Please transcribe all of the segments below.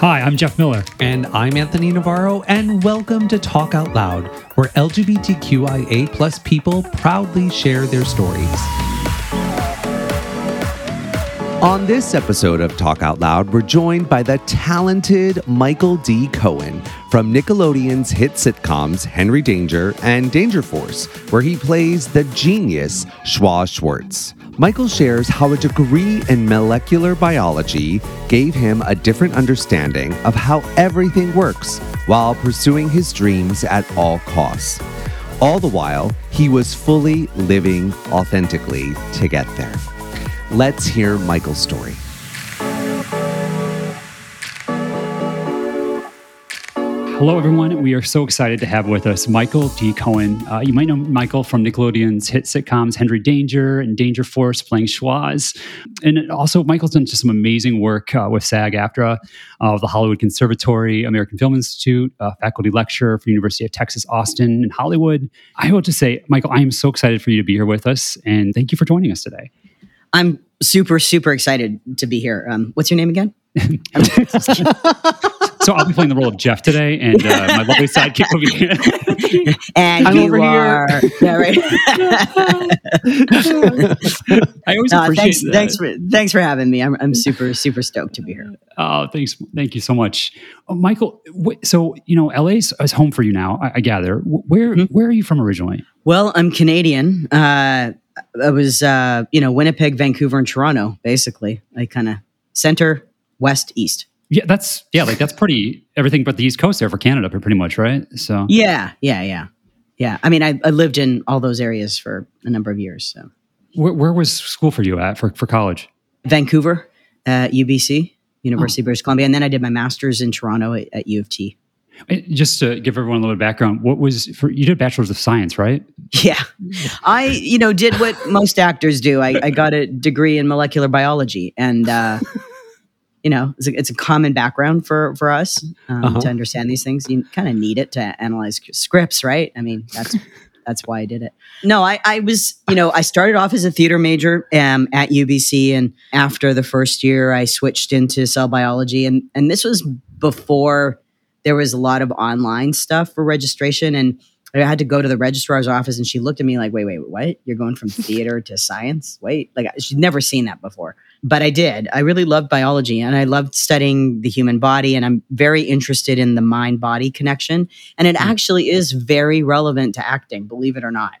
Hi, I'm Jeff Miller. And I'm Anthony Navarro, and welcome to Talk Out Loud, where LGBTQIA plus people proudly share their stories. On this episode of Talk Out Loud, we're joined by the talented Michael D. Cohen from Nickelodeon's hit sitcoms Henry Danger and Danger Force, where he plays the genius Schwoz Schwartz. Michael shares how a degree in molecular biology gave him a different understanding of how everything works while pursuing his dreams at all costs. All the while, he was fully living authentically to get there. Let's hear Michael's story. Hello, everyone. We are so excited to have with us Michael D. Cohen. Uh, you might know Michael from Nickelodeon's hit sitcoms Henry Danger and Danger Force, playing Schwoz. And also, Michael's done just some amazing work uh, with SAG AFTRA, uh, the Hollywood Conservatory, American Film Institute, faculty lecturer for University of Texas Austin in Hollywood. I will just say, Michael, I am so excited for you to be here with us, and thank you for joining us today. I'm super, super excited to be here. Um, what's your name again? so I'll be playing the role of Jeff today, and uh, my lovely sidekick will be here. and I'm you are, yeah, right. I always uh, appreciate thanks, that. Thanks for thanks for having me. I'm I'm super super stoked to be here. Oh, thanks, thank you so much, oh, Michael. so you know, LA's is home for you now. I, I gather. Where mm-hmm. where are you from originally? Well, I'm Canadian. Uh, I was, uh, you know, Winnipeg, Vancouver, and Toronto, basically. Like kind of center, west, east. Yeah, that's yeah, like that's pretty everything but the East Coast there for Canada, pretty much, right? So yeah, yeah, yeah, yeah. I mean, I, I lived in all those areas for a number of years. So where, where was school for you at for for college? Vancouver, at UBC, University oh. of British Columbia, and then I did my master's in Toronto at, at U of T. Just to give everyone a little background, what was for, you did a bachelor's of science, right? Yeah, I you know did what most actors do. I, I got a degree in molecular biology, and uh, you know it's a, it's a, common background for for us um, uh-huh. to understand these things. You kind of need it to analyze scripts, right? I mean that's that's why I did it. No, I, I was, you know, I started off as a theater major um, at UBC, and after the first year, I switched into cell biology, and and this was before there was a lot of online stuff for registration and I had to go to the registrar's office and she looked at me like, wait, wait, what? You're going from theater to science? Wait, like she'd never seen that before. But I did. I really loved biology and I loved studying the human body. And I'm very interested in the mind body connection. And it hmm. actually is very relevant to acting, believe it or not.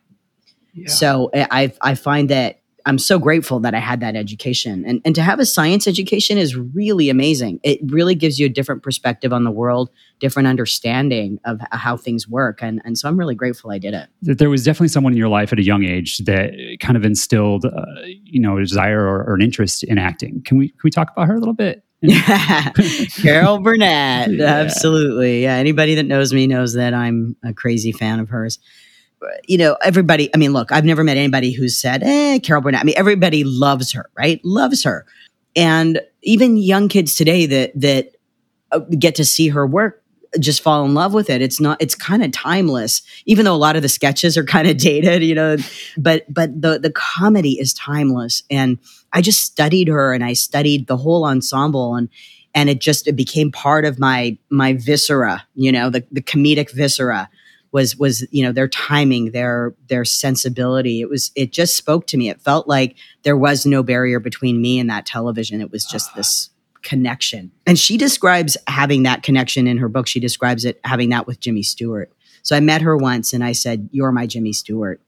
Yeah. So I, I find that I'm so grateful that I had that education. And, and to have a science education is really amazing. It really gives you a different perspective on the world, different understanding of how things work. And, and so I'm really grateful I did it. There was definitely someone in your life at a young age that kind of instilled, uh, you know, a desire or, or, an interest in acting. Can we, can we talk about her a little bit? yeah. Carol Burnett. yeah. Absolutely. Yeah. Anybody that knows me knows that I'm a crazy fan of hers you know, everybody, I mean, look, I've never met anybody who's said, eh, Carol Burnett. I mean, everybody loves her, right? Loves her. And even young kids today that, that uh, get to see her work just fall in love with it. It's not, it's kind of timeless, even though a lot of the sketches are kind of dated, you know, but, but the, the comedy is timeless. And I just studied her and I studied the whole ensemble and, and it just, it became part of my, my viscera, you know, the, the comedic viscera was was you know their timing their their sensibility. It was it just spoke to me. It felt like there was no barrier between me and that television. It was just this connection. And she describes having that connection in her book. She describes it having that with jimmy stewart. So i met her once and i said you're my jimmy stewart.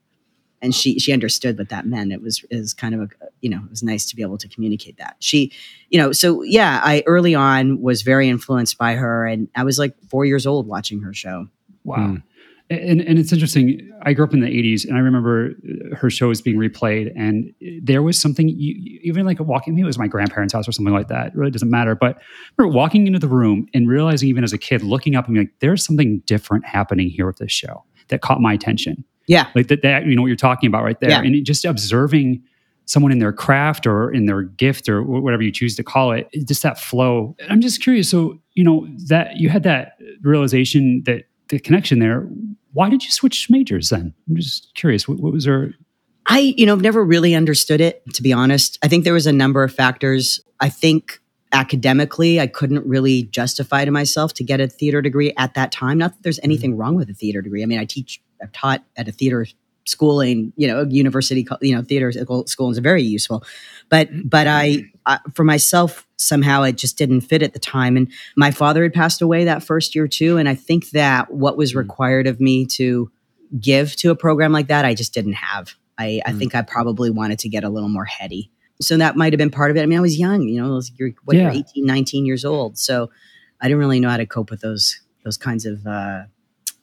And she she understood what that meant. It was is kind of a you know it was nice to be able to communicate that. She you know so yeah i early on was very influenced by her and i was like four years old watching her show. Wow. Mm and, and it's interesting. I grew up in the 80s and I remember uh, her shows being replayed. And there was something, you, even like walking, maybe it was my grandparents' house or something like that. It really doesn't matter. But walking into the room and realizing, even as a kid, looking up and being like, there's something different happening here with this show that caught my attention. Yeah. Like that, that you know what you're talking about right there. Yeah. And just observing someone in their craft or in their gift or whatever you choose to call it, just that flow. I'm just curious. So, you know, that you had that realization that the connection there. Why did you switch majors then? I'm just curious. What, what was there? I, you know, I've never really understood it, to be honest. I think there was a number of factors. I think academically, I couldn't really justify to myself to get a theater degree at that time. Not that there's mm-hmm. anything wrong with a theater degree. I mean, I teach, I've taught at a theater school schooling, you know, university, you know, theater school is very useful. But, but I, I, for myself, somehow it just didn't fit at the time. And my father had passed away that first year too. And I think that what was required of me to give to a program like that, I just didn't have. I, I think I probably wanted to get a little more heady. So that might have been part of it. I mean, I was young, you know, was, you're, what, yeah. you're 18, 19 years old. So I didn't really know how to cope with those, those kinds of, uh,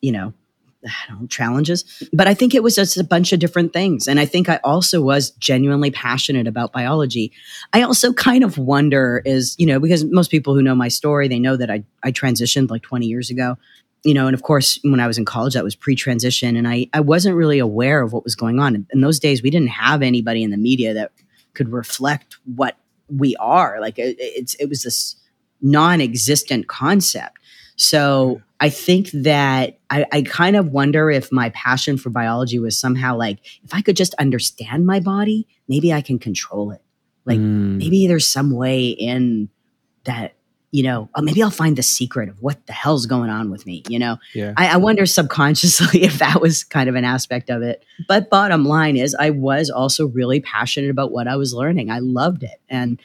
you know, know, challenges. But I think it was just a bunch of different things. And I think I also was genuinely passionate about biology. I also kind of wonder is, you know, because most people who know my story, they know that I, I transitioned like 20 years ago. You know, and of course, when I was in college, that was pre transition. And I, I wasn't really aware of what was going on. In those days, we didn't have anybody in the media that could reflect what we are. Like it, it's, it was this non existent concept. So I think that I, I, kind of wonder if my passion for biology was somehow like, if I could just understand my body, maybe I can control it. Like mm. maybe there's some way in that, you know, oh, maybe I'll find the secret of what the hell's going on with me. You know, yeah. I, I wonder subconsciously if that was kind of an aspect of it. But bottom line is, I was also really passionate about what I was learning. I loved it. And,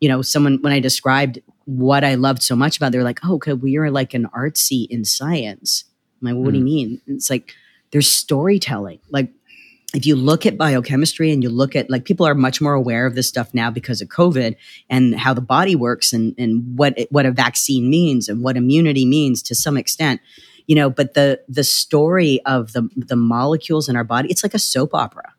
you know, someone, when I described what I loved so much about it. They're like, oh, okay, we are like an artsy in science. I'm like, well, what mm. do you hmm. mean? It's like there's storytelling. Like if you look at biochemistry and you look at like people are much more aware of this stuff now because of COVID and how the body works and and what it, what a vaccine means and what immunity means to some extent. You know, but the the story of the the molecules in our body, it's like a soap opera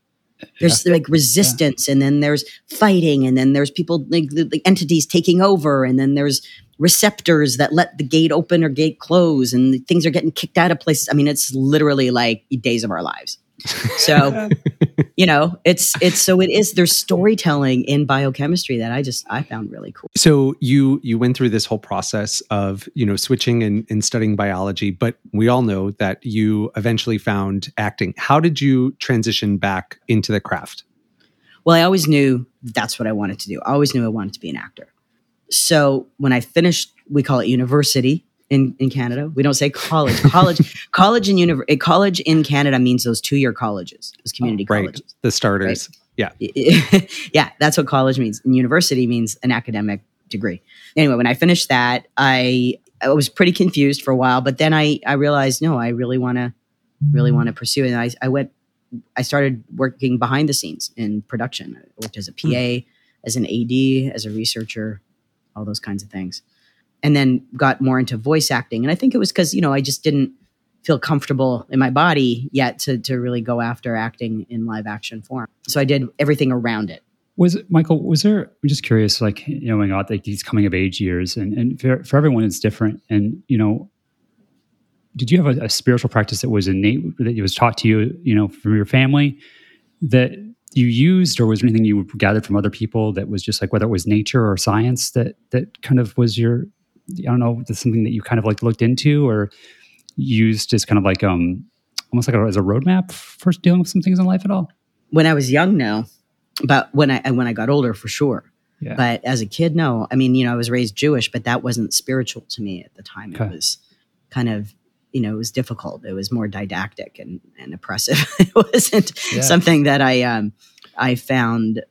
there's yeah. like resistance, yeah. and then there's fighting, and then there's people like the, the, entities taking over, and then there's receptors that let the gate open or gate close, and things are getting kicked out of places. I mean, it's literally like days of our lives. So, you know, it's it's so it is there's storytelling in biochemistry that I just I found really cool. So you you went through this whole process of, you know, switching and, and studying biology, but we all know that you eventually found acting. How did you transition back into the craft? Well, I always knew that's what I wanted to do. I always knew I wanted to be an actor. So when I finished, we call it university, in, in Canada. We don't say college. College, college in univer- college in Canada means those two year colleges, those community oh, right. colleges. The starters. Right? Yeah. yeah, that's what college means. And university means an academic degree. Anyway, when I finished that, I I was pretty confused for a while, but then I I realized no, I really want to really want to pursue it. And I I went I started working behind the scenes in production. I worked as a PA, hmm. as an AD, as a researcher, all those kinds of things and then got more into voice acting. And I think it was because, you know, I just didn't feel comfortable in my body yet to, to really go after acting in live action form. So I did everything around it. Was it, Michael, was there, I'm just curious, like, you know, got like these coming of age years and, and for, for everyone it's different. And, you know, did you have a, a spiritual practice that was innate, that was taught to you, you know, from your family that you used or was anything you gathered from other people that was just like whether it was nature or science that that kind of was your I don't know, that's something that you kind of like looked into or used as kind of like um almost like a, as a roadmap for dealing with some things in life at all? When I was young, no, but when I when I got older, for sure. Yeah. But as a kid, no. I mean, you know, I was raised Jewish, but that wasn't spiritual to me at the time. Okay. It was kind of, you know, it was difficult. It was more didactic and, and oppressive. it wasn't yeah. something that I um I found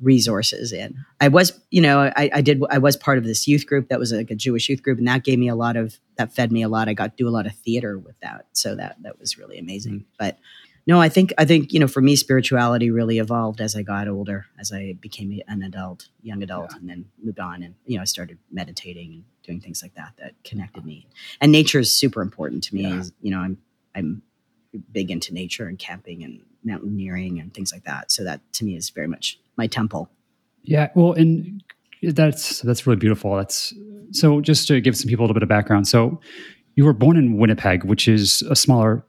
resources in. I was, you know, I, I, did, I was part of this youth group that was like a Jewish youth group, and that gave me a lot of, that fed me a lot. I got to do a lot of theater with that, so that that was really amazing. Mm-hmm. But no, I think, I think, you know, for me, spirituality really evolved as I got older, as I became an adult, young adult, yeah. and then moved on, and you know, I started meditating and doing things like that that connected me. And nature is super important to me. Yeah. You know, I'm, I'm big into nature and camping and mountaineering and things like that. So that to me is very much my temple. Yeah, well, and that's that's really beautiful. That's so. Just to give some people a little bit of background. So, you were born in Winnipeg, which is a smaller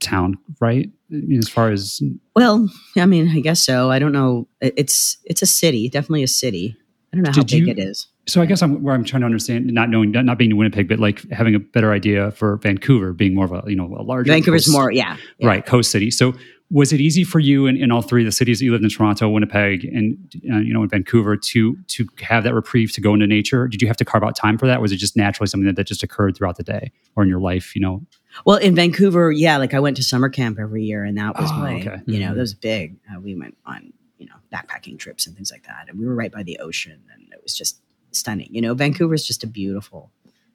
town, right? As far as well, I mean, I guess so. I don't know. It's it's a city, definitely a city. I don't know how big you, it is. So I guess I'm where I'm trying to understand, not knowing, not being in Winnipeg, but like having a better idea for Vancouver being more of a you know a larger. Vancouver's coast, more, yeah, yeah, right, coast city. So was it easy for you in, in all three of the cities that you lived in Toronto, Winnipeg, and uh, you know in Vancouver to to have that reprieve to go into nature? Did you have to carve out time for that? was it just naturally something that, that just occurred throughout the day or in your life? You know. Well, in Vancouver, yeah, like I went to summer camp every year, and that was Oh, my, okay. you know, Mhm. that was big. Uh, we went on, you know, backpacking trips and things like that, and we were right by the ocean, and it was just stunning. You know, Vancouver is just a beautiful,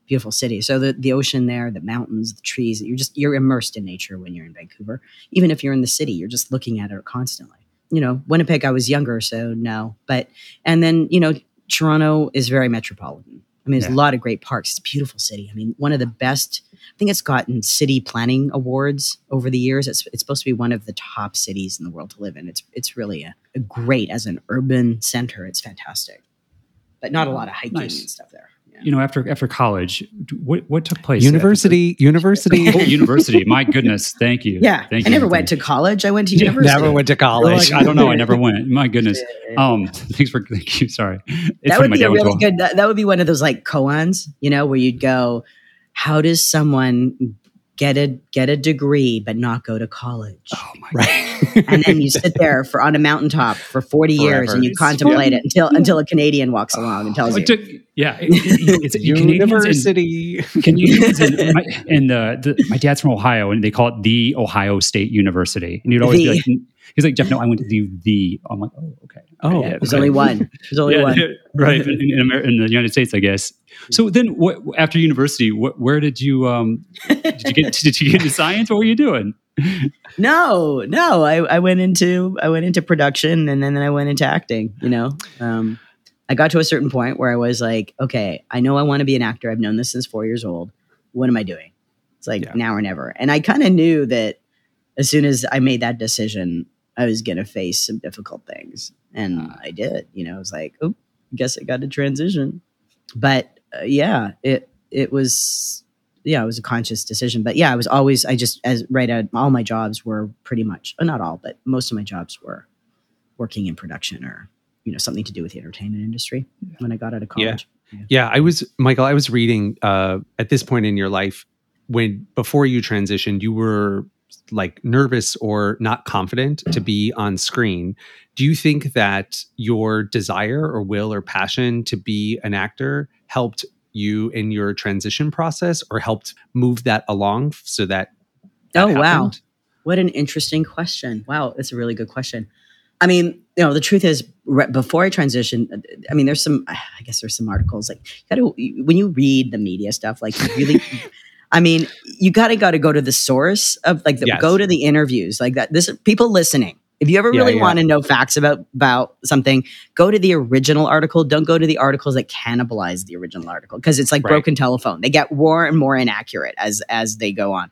beautiful city. So the the ocean there, the mountains, the trees, you're just you're immersed in nature when you're in Vancouver. Even if you're in the city, you're just looking at it constantly. You know, Winnipeg, I was younger, so no, but and then you know, Toronto is very metropolitan. I mean, there's Yeah. a lot of great parks. It's a beautiful city. I mean, one of the best. I think it's gotten city planning awards over the years. It's it's supposed to be one of the top cities in the world to live in. It's it's really a, a great as an urban center. It's fantastic, but not a lot of hiking Nice. and stuff there. Yeah. You know, after after college, what what took place? University, university. Oh, university. My goodness. Thank you. Yeah, Thank I you. never went to college. I went to Yeah, university. Never went to college. like, I don't know. I never went. My goodness. Um, thanks for thank you. Sorry. It's that would be a went really good. That, that would be one of those like koans, you know, where you'd go. How does someone get a get a degree but not go to college? Oh my right. and then you sit there for on a mountaintop for 40 years and you It's contemplate fun. it until until a Canadian walks along and tells It you. took- yeah, it- it- it's Canadians and- University. Canadians and, my, and the, the, my dad's from Ohio, and they call it the Ohio State University. And you'd always be like, he's like, Jeff, no, I went to the the. I'm like, oh, okay. Oh, Yeah, There's okay. only one. There's only Yeah, one. right in, in, Amer- in the United States, I guess. So then, what, after university, what, where did you um, did you get did you get into science? What were you doing? No, no. I, I went into I went into production and then I went into acting. You know, um, I got to a certain point where I was like, okay, I know I want to be an actor. I've known this since four years old. What am I doing? It's like Yeah. now or never. And I kind of knew that as soon as I made that decision, I was going to face some difficult things, and Ah. I did. You know, I was like, oh, I guess I got to transition. But uh, yeah, it it was yeah, it was a conscious decision. But yeah, I was always I just as right at all my jobs were pretty much uh, not all, but most of my jobs were working in production or you know something to do with the entertainment industry when I got out of Yeah. college. Yeah, I was Michael. I was reading uh, at this point in your life when before you transitioned, you were like nervous or not confident to be on screen. Do you think that your desire or will or passion to be an actor helped you in your transition process, or helped move that along so that? that Oh, wow. What an interesting question. Wow, that's a really good question. I mean, you know, the truth is, right before I transitioned, uh, I mean, there's some, I guess there's some articles like, you gotta, when you read the media stuff, like, you really, I mean, you gotta, gotta go to the source of, like, the, Yes. go to the interviews, like that. This people listening. If you ever Yeah, really yeah. want to know facts about about something, go to the original article. Don't go to the articles that cannibalize the original article because it's like Right. broken telephone. They get more and more inaccurate as as they go on.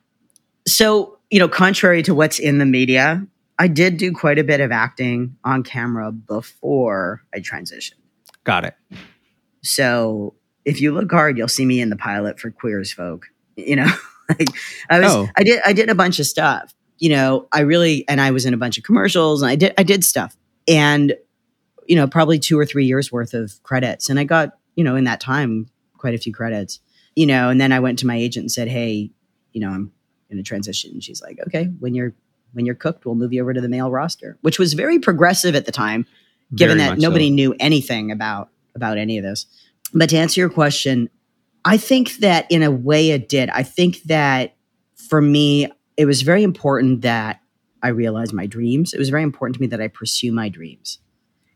So, you know, contrary to what's in the media, I did do quite a bit of acting on camera before I transitioned. Got it. So, if you look hard, you'll see me in the pilot for Queer as Folk. You know, like I was, Oh. I did, I did a bunch of stuff. You know, I really, and I was in a bunch of commercials, and I did, I did stuff, and you know, probably two or three years worth of credits, and I got, you know, in that time, quite a few credits. You know, and then I went to my agent and said, "Hey, you know, I'm going to transition." And she's like, "Okay, when you're when you're cooked, we'll move you over to the male roster," which was very progressive at the time given Very that much so. nobody knew anything about about any of this. But to answer your question, I think that in a way it did. I think that for me, it was very important that I realized my dreams. It was very important to me that I pursue my dreams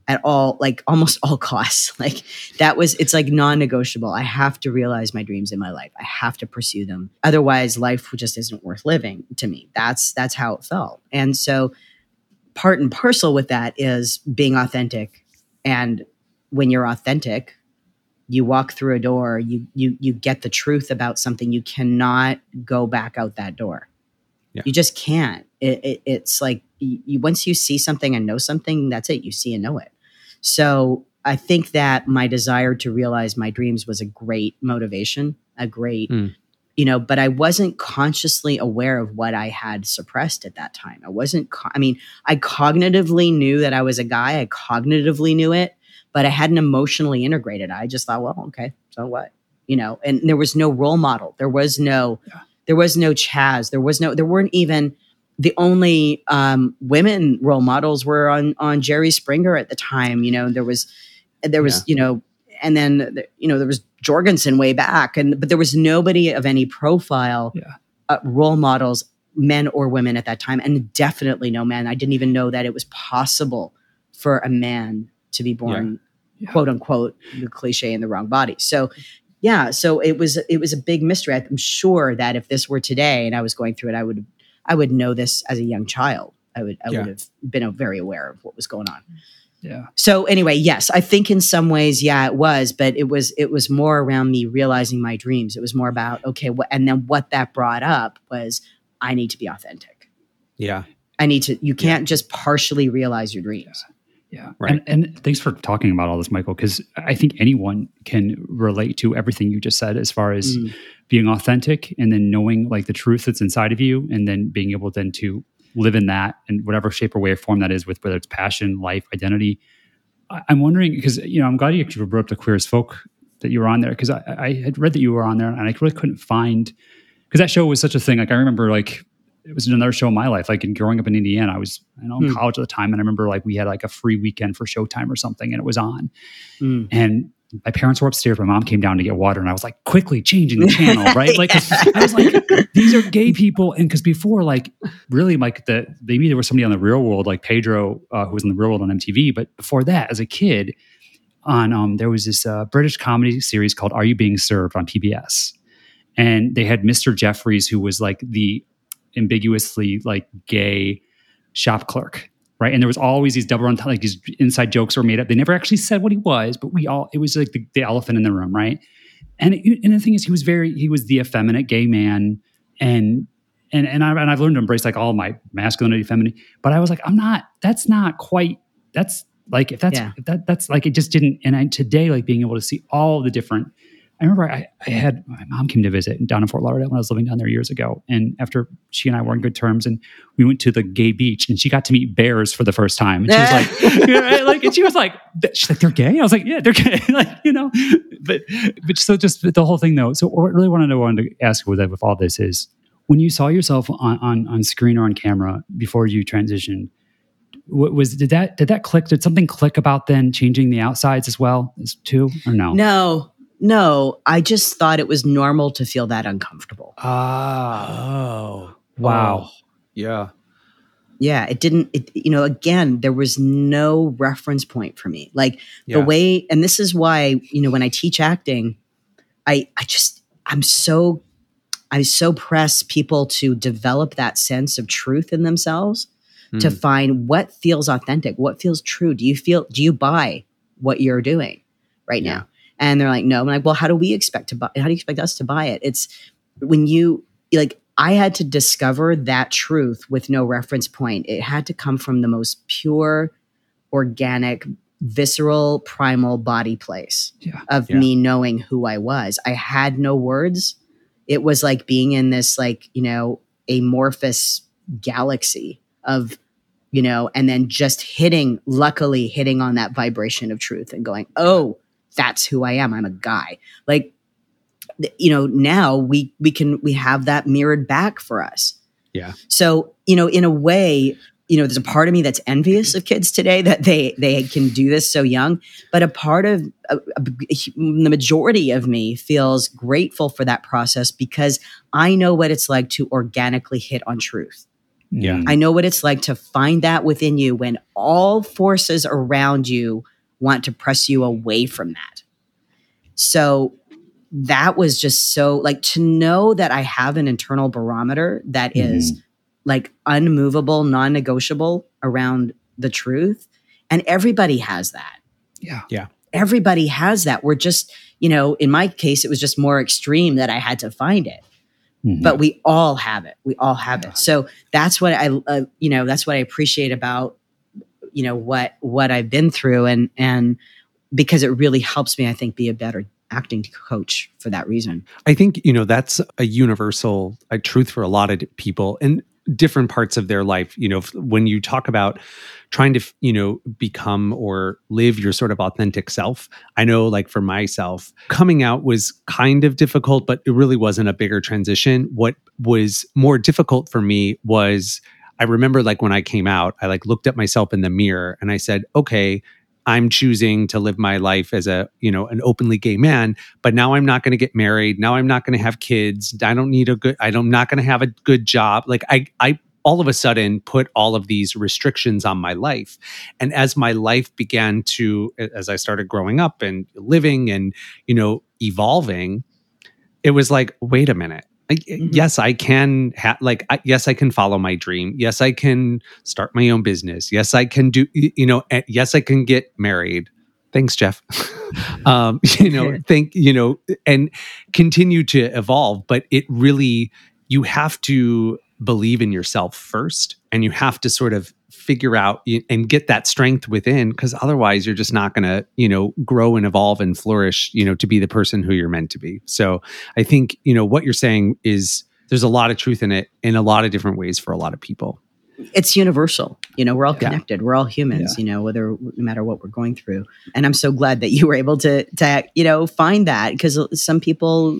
at all, like almost all costs. Like that was, it's like non negotiable. I have to realize my dreams in my life. I have to pursue them. Otherwise, life just isn't worth living to me. That's, that's how it felt. And so, part and parcel with that is being authentic. And when you're authentic, you walk through a door, you you you get the truth about something. You cannot go back out that door. Yeah. You just can't. It, it, it's like you, once you see something and know something, that's it. You see and know it. So I think that my desire to realize my dreams was a great motivation, a great, Mm. you know, but I wasn't consciously aware of what I had suppressed at that time. I wasn't, co- I mean, I cognitively knew that I was a guy. I cognitively knew it, but I hadn't emotionally integrated. I just thought, well, okay, so what? You know, and there was no role model. There was no, Yeah. there was no Chaz. There was no, there weren't even, the only um, women role models were on on Jerry Springer at the time. You know, there was there was you know, and then you know there was Jorgensen way back, and but there was nobody of any profile Yeah. uh, role models, men or women at that time, and definitely no men. I didn't even know that it was possible for a man to be born, Yeah. quote unquote, the cliche in the wrong body. So. Yeah, so it was it was a big mystery. I'm sure that if this were today and I was going through it, I would I would know this as a young child. I would I Yeah. would have been very aware of what was going on. Yeah. So anyway, yes, I think in some ways, yeah, it was, but it was it was more around me realizing my dreams. It was more about okay, what, and then what that brought up was I need to be authentic. Yeah. I need to. You can't just partially realize your dreams. Yeah. Right. And, and thanks for talking about all this, Michael, because I think anyone can relate to everything you just said as far as Mm. being authentic and then knowing like the truth that's inside of you and then being able then to live in that in whatever shape or way or form that is with whether it's passion, life, identity. I, I'm wondering because, you know, I'm glad you actually brought up the queer as folk that you were on there because I, I had read that you were on there and I really couldn't find because that show was such a thing. Like I remember like it was another show in my life. Like in growing up in Indiana, I was I know in Hmm. college at the time, and I remember like we had like a free weekend for Showtime or something, and it was on. Mm. And my parents were upstairs. My mom came down to get water, and I was like quickly changing the channel, right? Like Yeah. I was like, these are gay people, and because before, like really, like the maybe there was somebody on the Real World, like Pedro, uh, who was in the Real World on MTV, but before that, as a kid, on um, there was this uh, British comedy series called Are You Being Served on PBS, and they had Mr. Jeffries, who was like the ambiguously like gay shop clerk, right? And there was always these double entendre, like these inside jokes were made up. They never actually said what he was, but we all it was like the, the elephant in the room, right? And it, and the thing is, he was very he was the effeminate gay man, and and and, I, and I've learned to embrace like all my masculinity, femininity. But I was like, I'm not. That's not quite. That's like if that's Yeah. if that that's like it just didn't. And I, today, like being able to see all the different. I remember I, I had my mom came to visit down in Fort Lauderdale when I was living down there years ago, and after she and I were on good terms, and we went to the gay beach, and she got to meet bears for the first time, and she was like, you know, like, and she was like, she's like, they're gay. I was like, yeah, they're gay, like you know, but but so just the whole thing though. So what I really wanted to wanted to ask with with all this is when you saw yourself on on on screen or on camera before you transitioned. wa- Was did that did that click? Did something click about then changing the outsides as well as too or no? No, no, I just thought it was normal to feel that uncomfortable. Ah, Oh. Wow. Yeah. Yeah, it didn't. It, you know, again, there was no reference point for me. Like Yeah. the way, and this is why you know when I teach acting, I I just I'm so I so press people to develop that sense of truth in themselves to Mm. find what feels authentic, what feels true. Do you feel? Do you buy what you're doing right Yeah. now? And they're like, no. I'm like, well, how do we expect to buy? How do you expect us to buy it? It's when you like. I had to discover that truth with no reference point. It had to come from the most pure, organic, visceral, primal body place Yeah. of Yeah. me knowing who I was. I had no words. It was like being in this, like, you know, amorphous galaxy of, you know, and then just hitting, luckily hitting on that vibration of truth and going, oh, that's who I am. I'm a guy. Like, you know, now we we can we have that mirrored back for us. Yeah. So, you know, in a way, you know, there's a part of me that's envious of kids today that they they can do this so young, but a part of a, a- the majority of me feels grateful for that process because I know what it's like to organically hit on truth. Yeah. I know what it's like to find that within you when all forces around you want to press you away from that. So that was just so like to know that I have an internal barometer that is like unmovable, non negotiable around the truth. And everybody has that. yeah. Yeah. Everybody has that. We're just, you know, in my case, it was just more extreme that I had to find it Mhm. but we all have it we all have it so that's what i uh, you know that's what i appreciate about you know what what i've been through and and because it really helps me i think be a better acting coach for that reason I think, you know, that's a universal uh, truth for a lot of people in different parts of their life. You know, when you talk about trying to, you know, become or live your sort of authentic self, I know, like for myself, coming out was kind of difficult, but it really wasn't a bigger transition. What was more difficult for me was I remember like when I came out, I like looked at myself in the mirror and I said, okay, I'm choosing to live my life as a, you know, an openly gay man, but now I'm not going to get married. Now I'm not going to have kids. I don't need a good I don't, I'm not going to have a good job. Like I I all of a sudden put all of these restrictions on my life. And as my life began to as I started growing up and living and, you know, evolving, it was like, wait a minute mm-hmm. yes i can ha- like I, yes i can follow my dream. Yes i can start my own business. Yes i can do you know yes i can get married. Thanks jeff. Um you know think you know and continue to evolve but it really you have to believe in yourself first and you have to sort of figure out and get that strength within because otherwise you're just not going to you know grow and evolve and flourish you know to be the person who you're meant to be. So i think you know what you're saying is there's a lot of truth in it in a lot of different ways for a lot of people. It's universal. You know we're all connected. Yeah. we're all humans yeah. you know whether no matter what we're going through. And i'm so glad that you were able to to you know find that because some people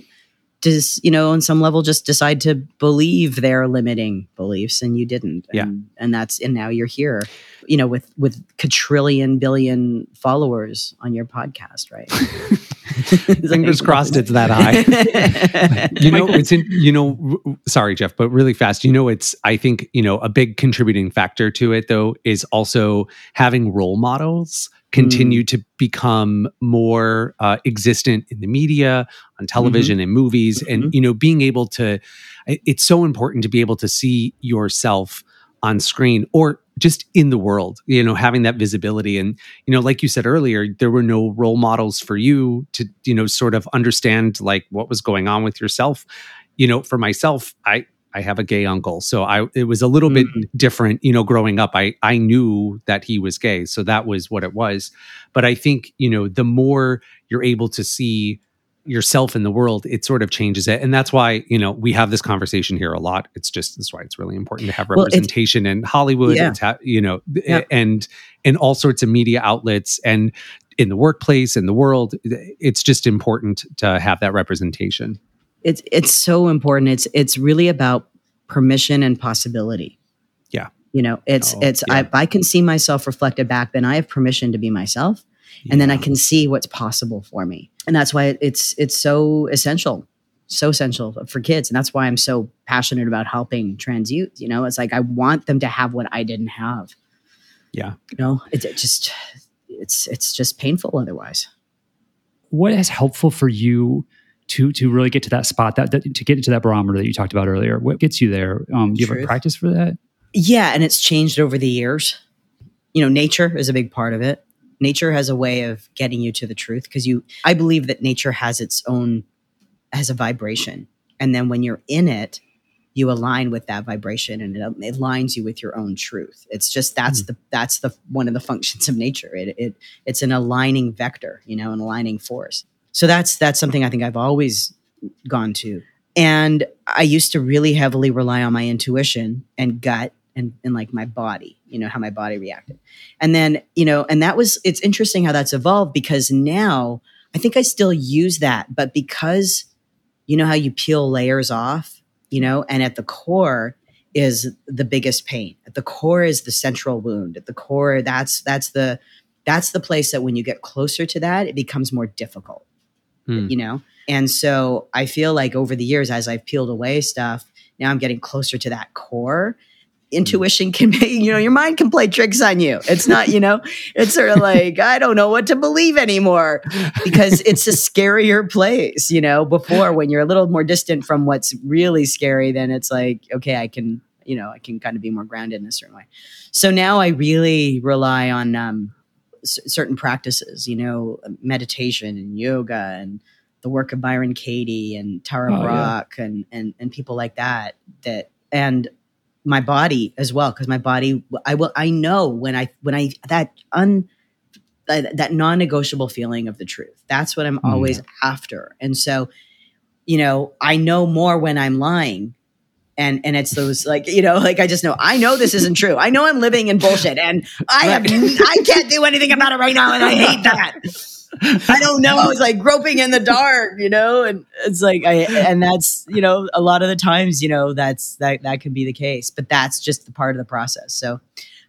does you know on some level just decide to believe their limiting beliefs and you didn't. Yeah. And, and that's and now you're here you know with with quadrillion billion followers on your podcast right fingers crossed it's that high you know it's in you know sorry jeff but really fast you know it's i think you know a big contributing factor to it though is also having role models continue mm. to become more uh, existent in the media on television mm-hmm. and movies mm-hmm. and you know being able to it's so important to be able to see yourself on screen or just in the world you know having that visibility and you know like you said earlier there were no role models for you to you know sort of understand like what was going on with yourself you know for myself i I have a gay uncle. So I it was a little mm-hmm. bit different, you know, growing up. I I knew that he was gay. So that was what it was. But I think, you know, the more you're able to see yourself in the world, it sort of changes it. And that's why, you know, we have this conversation here a lot. It's just that's why it's really important to have representation well, in Hollywood yeah. ha- you know yeah. and and all sorts of media outlets and in the workplace in the world. It's just important to have that representation it's it's so important. It's it's really about permission and possibility. Yeah. You know, it's oh, it's yeah. I, I can see myself reflected back, then I have permission to be myself. Yeah. And then I can see what's possible for me. And that's why it's it's so essential so essential for kids. And that's why i'm so passionate about helping trans youth you know? It's like i want them to have what i didn't have. Yeah. You know? It, it just it's it's just painful otherwise. What is helpful for you to to really get to that spot that, that to get into that barometer that you talked about earlier? What gets you there? Um, do you Truth. have a practice for that? Yeah and it's changed over the years. You know nature is a big part of it nature has a way of getting you to the truth because you i believe that nature has its own has a vibration and then when you're in it you align with that vibration and it, aligns you with your own truth it's just that's mm. the that's the one of the functions of nature it, it it's an aligning vector you know an aligning force so that's that's something I think I've always gone to. And I used to really heavily rely on my intuition and gut and, and like my body, you know, how my body reacted. And then, you know, and that was it's interesting how that's evolved because now I think I still use that, but because you know how you peel layers off, you know, and at the core is the biggest pain. At the core is the central wound. At the core, that's that's the that's the place that when you get closer to that, it becomes more difficult hmm. you know? And so I feel like over the years, as I've peeled away stuff, now I'm getting closer to that core. Intuition can be, you know, your mind can play tricks on you. It's not, you know, it's sort of like, I don't know what to believe anymore because it's a scarier place, you know, before when you're a little more distant from what's really scary, then it's like, okay, I can, you know, I can kind of be more grounded in a certain way. So now I really rely on, um, certain practices, you know, meditation and yoga and the work of Byron Katie and Tara oh, Brach yeah. and, and and people like that that and my body as well because my body I will I know when I when I that un that, that non-negotiable feeling of the truth. That's what I'm mm. always after. And so you know I know more when I'm lying and and it's those like you know like i just know i know this isn't true. I know i'm living in bullshit and i have i can't do anything about it right now and i hate that I don't know. I was like groping in the dark, you know, and it's like I and that's you know a lot of the times you know that's that that could be the case, but that's just the part of the process. So,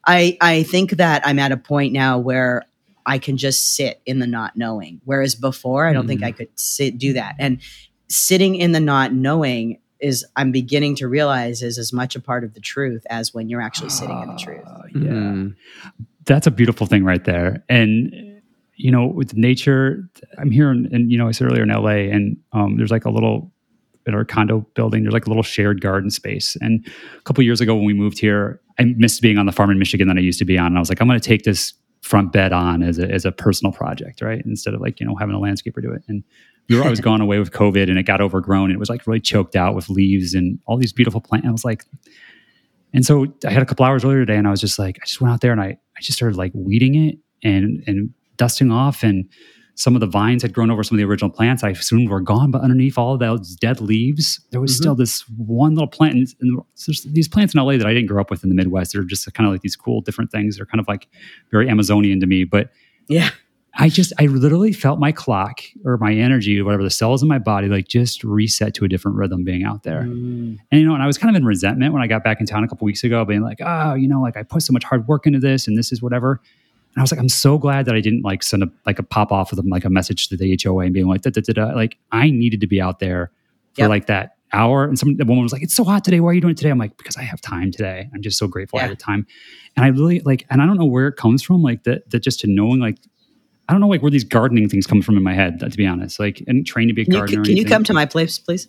I I think that I'm at a point now where I can just sit in the not knowing, whereas before I don't mm-hmm. think I could sit do that. And sitting in the not knowing is I'm beginning to realize is as much a part of the truth as when you're actually sitting uh, in the truth. Ah, yeah. Mm. That's a beautiful thing right there. And you know, with nature, I'm here and you know, I said earlier in LA and um, there's like a little in our condo building, there's like a little shared garden space. And a couple years ago when we moved here, I missed being on the farm in Michigan that I used to be on. And I was like, I'm going to take this front bed on as a, as a personal project, right? Instead of like, you know, having a landscaper do it. And we were always gone away with COVID and it got overgrown and it was like really choked out with leaves and all these beautiful plants. I was like, and so I had a couple hours earlier today and I was just like, I just went out there and I, I just started like weeding it and, and dusting off and some of the vines had grown over some of the original plants. I assumed were gone, but underneath all of those dead leaves, there was mm-hmm. still this one little plant. And, and these plants in LA that I didn't grow up with in the Midwest. They're just kind of like these cool different things. They're kind of like very Amazonian to me. But yeah, I just, I literally felt my clock or my energy, or whatever the cells in my body, like just reset to a different rhythm being out there. Mm. And, you know, and I was kind of in resentment when I got back in town a couple weeks ago, being like, oh, you know, like I put so much hard work into this and this is whatever. And I was like, I'm so glad that I didn't like send a, like a pop off of them, like a message to the HOA and being like, da, da, da, da. like I needed to be out there for yep. like that hour. And some the woman was like, "It's so hot today. Why are you doing it today?" I'm like, "Because I have time today. I'm just so grateful yeah. I have the time." And I really like, and I don't know where it comes from, like that. That just to knowing like I don't know like where these gardening things come from in my head, to be honest. Like, and trained to be a can gardener. You, can you come to my place, please?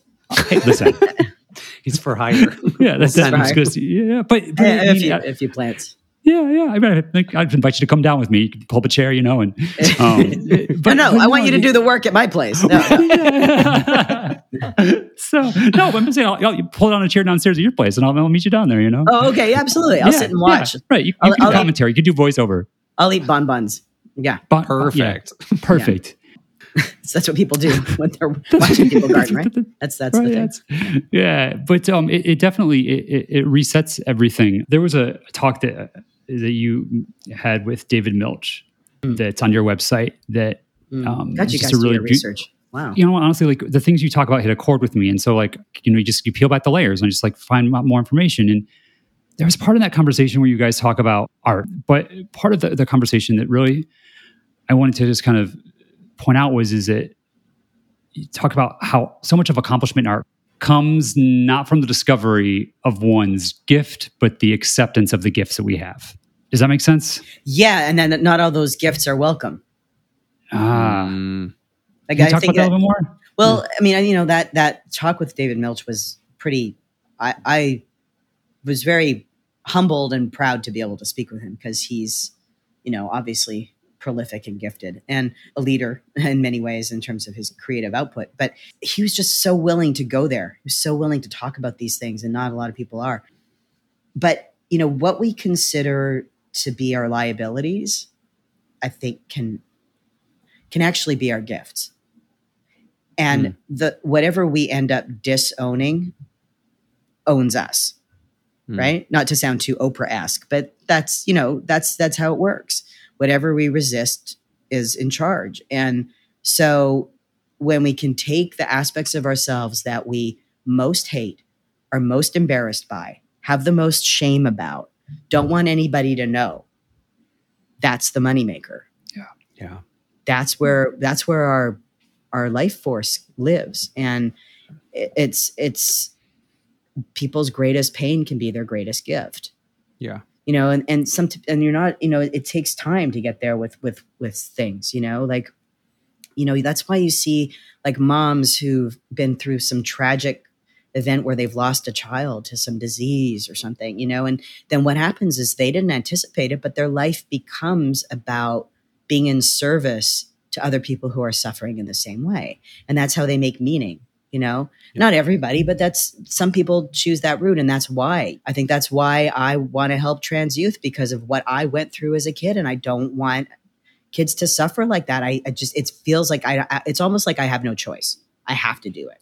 Hey, listen. He's for hire. yeah, that's, that's good. Yeah, but, but yeah, if, you, if you plants. Yeah, yeah. I mean, I, I'd invite you to come down with me. You can pull up a chair, you know. And um, but no, I want you to do the work at my place. No, no. so no, I'm saying I'll, I'll, pull down a chair downstairs at your place, and I'll, I'll meet you down there. You know. Oh, okay, absolutely. I'll yeah, sit and watch. Yeah, right, you, you can do commentary. Eat, you can do voiceover. I'll eat bonbons. Yeah. Bon- Perfect. Yeah. Perfect. so that's what people do when they're watching people garden, right? That's that's right, the thing. yeah, but um, it, it definitely it, it, resets everything. There was a talk that that you had with David Milch mm. that's on your website that mm. um, got you guys to really do research. Wow. You know, honestly, like the things you talk about hit a chord with me, and so like you know, you just you peel back the layers and just like find more information and there was part of that conversation where you guys talk about art, but part of the, the conversation that really I wanted to just kind of point out was is that you talk about how so much of accomplishment in art comes not from the discovery of one's gift, but the acceptance of the gifts that we have. Does that make sense? Yeah, and then not all those gifts are welcome. Ah, mm. like Can I talk about that a little bit more. Well, I mean, you know that that talk with David Milch was pretty. I, I was very humbled and proud to be able to speak with him because he's, you know, obviously prolific and gifted and a leader in many ways in terms of his creative output. But he was just so willing to go there. He was so willing to talk about these things, and not a lot of people are. But, you know, what we consider to be our liabilities, I think can can actually be our gifts. And mm. the whatever we end up disowning owns us. Mm. Right? Not to sound too Oprah-esque, but that's, you know, that's that's how it works whatever we resist is in charge. And so when we can take the aspects of ourselves that we most hate, are most embarrassed by, have the most shame about, don't want anybody to know, that's the moneymaker. Yeah. Yeah. That's where that's where our our life force lives. And it's it's people's greatest pain can be their greatest gift. Yeah you know and and some and you're not you know it takes time to get there with with with things you know like you know that's why you see like moms who've been through some tragic event where they've lost a child to some disease or something you know and then what happens is they didn't anticipate it but their life becomes about being in service to other people who are suffering in the same way. And that's how they make meaning you know? Yeah. not everybody but that's some people choose that route and that's why. I think that's why i want to help trans youth because of what i went through as a kid and i don't want kids to suffer like that. I, I just it feels like I, I it's almost like i have no choice. I have to do it.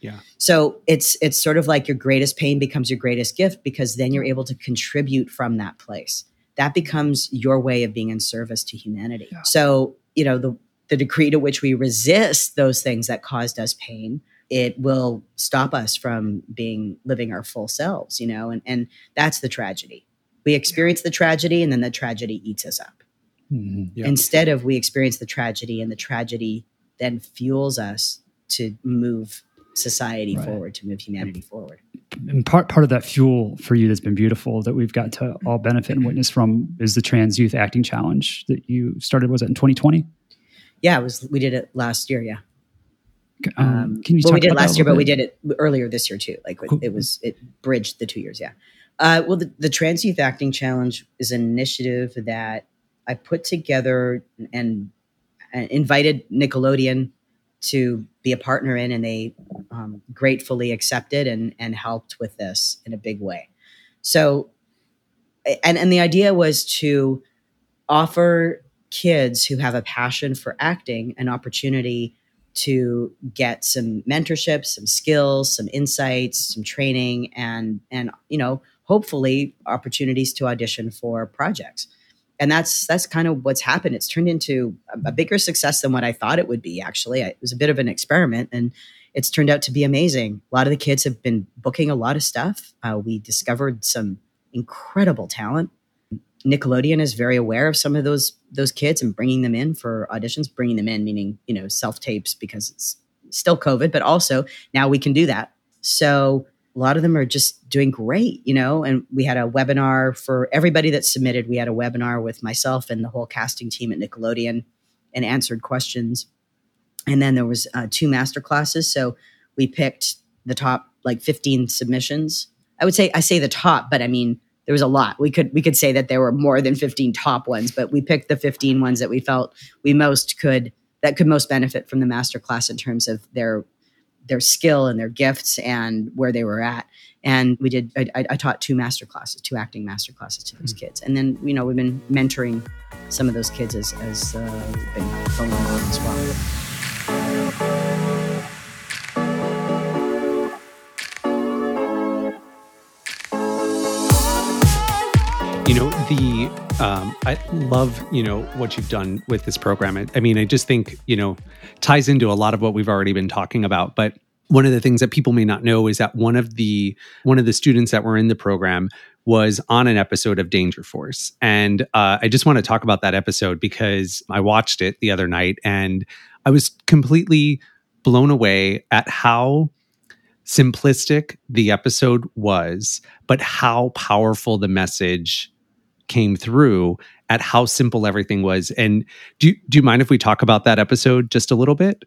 Yeah. So it's it's sort of like your greatest pain becomes your greatest gift because then you're able to contribute from that place. That becomes your way of being in service to humanity. Yeah. so you know the the degree to which we resist those things that caused us pain, it will stop us from being living our full selves, you know, and, and that's the tragedy. We experience the tragedy and then the tragedy eats us up. Mm-hmm. Yep. Instead of we experience the tragedy and the tragedy then fuels us to move society right. forward, to move humanity forward. And part part of that fuel for you that's been beautiful that we've got to all benefit and witness from is the Trans Youth Acting Challenge that you started. Was it in 2020? Yeah, it was. We did it last year. Yeah. Um, um, can you? Well, we did last year, but we did it earlier this year too. Like cool. it was, it bridged the two years. Yeah. Uh, well, the, the Trans Youth Acting Challenge is an initiative that I put together and, and invited Nickelodeon to be a partner in, and they um, gratefully accepted and and helped with this in a big way. So, and and the idea was to offer kids who have a passion for acting an opportunity to get some mentorship, some skills, some insights, some training, and and you know hopefully opportunities to audition for projects. And that's that's kind of what's happened. It's turned into a, a bigger success than what I thought it would be. Actually, it was a bit of an experiment, and it's turned out to be amazing. A lot of the kids have been booking a lot of stuff. Uh, we discovered some incredible talent Nickelodeon is very aware of some of those those kids and bringing them in for auditions, bringing them in meaning you know self tapes because it's still COVID, but also now we can do that. So a lot of them are just doing great, you know. And we had a webinar for everybody that submitted. We had a webinar with myself and the whole casting team at Nickelodeon and answered questions. And then there was uh, two master classes. So we picked the top like 15 submissions. I would say I say the top, but I mean there was a lot. We could we could say that there were more than 15 top ones, but we picked the 15 ones that we felt we most could that could most benefit from the master class in terms of their their skill and their gifts and where they were at. And we did I, I taught two master classes, two acting master classes to those mm-hmm. kids. And then you know we've been mentoring some of those kids as as uh, been going on as well. Um, I love you know what you've done with this program. I, I mean, I just think you know ties into a lot of what we've already been talking about. But one of the things that people may not know is that one of the one of the students that were in the program was on an episode of Danger Force, and uh, I just want to talk about that episode because I watched it the other night and I was completely blown away at how simplistic the episode was, but how powerful the message came through at how simple everything was. And do do you mind if we talk about that episode just a little bit?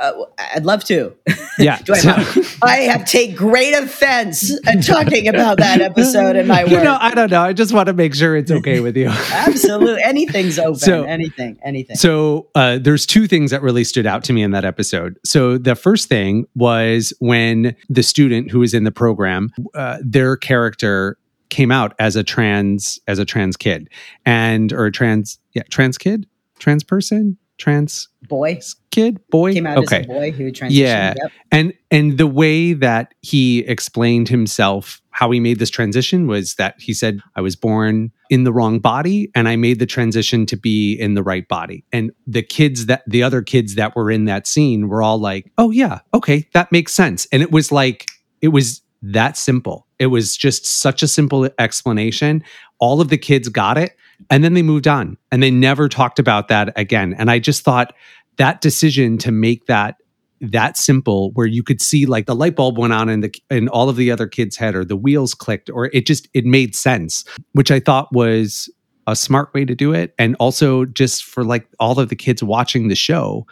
Uh, I'd love to. Yeah. I, have, I have take great offense at talking about that episode in my work. You know, I don't know. I just want to make sure it's okay with you. Absolutely. Anything's open. So, anything, anything. So uh, there's two things that really stood out to me in that episode. So the first thing was when the student who was in the program, uh, their character came out as a trans as a trans kid. And or a trans yeah trans kid? Trans person? Trans boy. kid? Boy? Came out okay. as a boy who transitioned yeah. yep. and and the way that he explained himself how he made this transition was that he said i was born in the wrong body and i made the transition to be in the right body. And the kids that the other kids that were in that scene were all like oh yeah okay that makes sense. And it was like it was that simple. It was just such a simple explanation. All of the kids got it. And then they moved on and they never talked about that again. And I just thought that decision to make that that simple where you could see like the light bulb went on in the in all of the other kids head or the wheels clicked or it just it made sense which i thought was a smart way to do it and also just for like all of the kids watching the show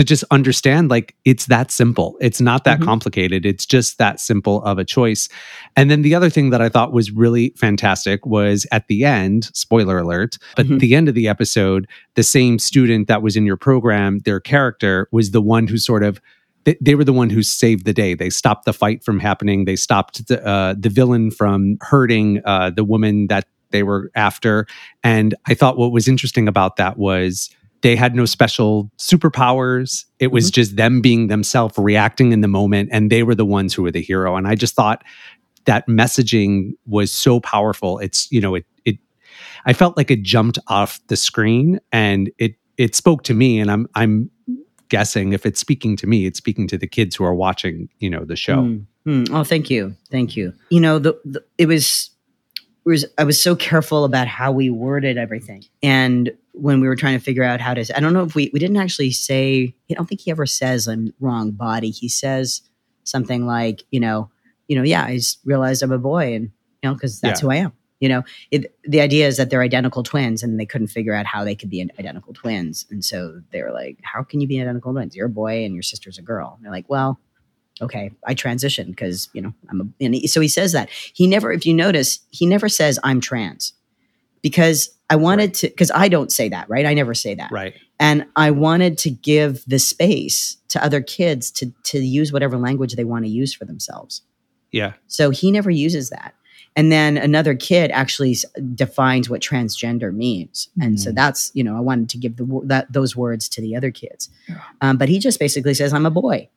to just understand like it's that simple. It's not that mm-hmm. complicated. It's just that simple of a choice. And then the other thing that I thought was really fantastic was at the end, spoiler alert, but mm-hmm. the end of the episode, the same student that was in your program, their character was the one who sort of they, they were the one who saved the day. They stopped the fight from happening. They stopped the, uh, the villain from hurting uh, the woman that they were after. And I thought what was interesting about that was they had no special superpowers. It was mm-hmm. just them being themselves, reacting in the moment, and they were the ones who were the hero. And I just thought that messaging was so powerful. It's you know it it I felt like it jumped off the screen and it it spoke to me, and I'm I'm guessing if it's speaking to me, it's speaking to the kids who are watching, you know, the show. Mm, mm. Oh, thank you, thank you. You know, the, the it was was I was so careful about how we worded everything, and when we were trying to figure out how to, I don't know if we we didn't actually say. I don't think he ever says I'm wrong body. He says something like, you know, you know, yeah, I just realized I'm a boy, and you know, because that's Yeah. who I am. You know, it, the idea is that they're identical twins, and they couldn't figure out how they could be identical twins, and so they were like, "How can you be identical twins? You're a boy, and your sister's a girl." And they're like, "Well." Okay, I transitioned because you know I'm a. And he, so he says that he never, if you notice, he never says I'm trans, because I wanted to. Because I don't say that, right? I never say that Right. and i wanted to give the space to other kids to to use whatever language they want to use for themselves Yeah. so he never uses that and then another kid actually s- defines what transgender means and so Mhm. that's you know i wanted to give the that those words to the other kids Yeah. um, but he just basically says i'm a boy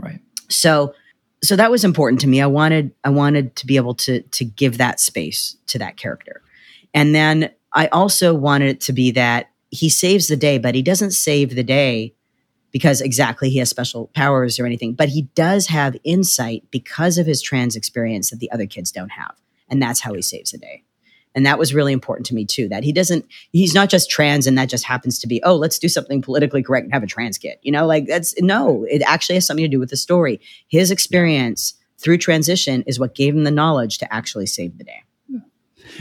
Right. So so that was important to me. I wanted i wanted to be able to to give that space to that character. And then i also wanted it to be that he saves the day but he doesn't save the day because exactly he has special powers or anything but he does have insight because of his trans experience that the other kids don't have. And that's how he saves the day and that was really important to me too that he doesn't he's not just trans and that just happens to be oh let's do something politically correct and have a trans kid you know like that's no it actually has something to do with the story. His experience through transition is what gave him the knowledge to actually save the day.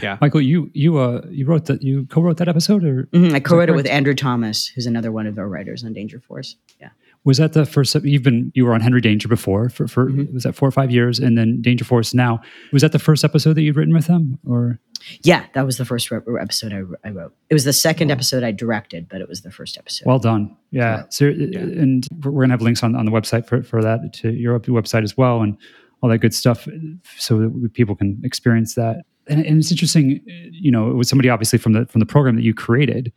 Yeah. Michael, you you uh you wrote that you co-wrote that episode, or Mhm, i co-wrote it with andrew thomas who's another one of our writers on danger force. Yeah was that the first? You've been you were on Henry Danger before for for Mhm. was that four or five years, and then Danger Force now. Was that the first episode that you'd written with them, or yeah that was the first re- episode I, I wrote it was the second episode i directed but it was the first episode well done? Yeah. So and we're we're gonna have links on on the website for for that to your website as well, and all that good stuff, so that people can experience that. And, and it's interesting, you know, it was somebody obviously from the from the program that you created,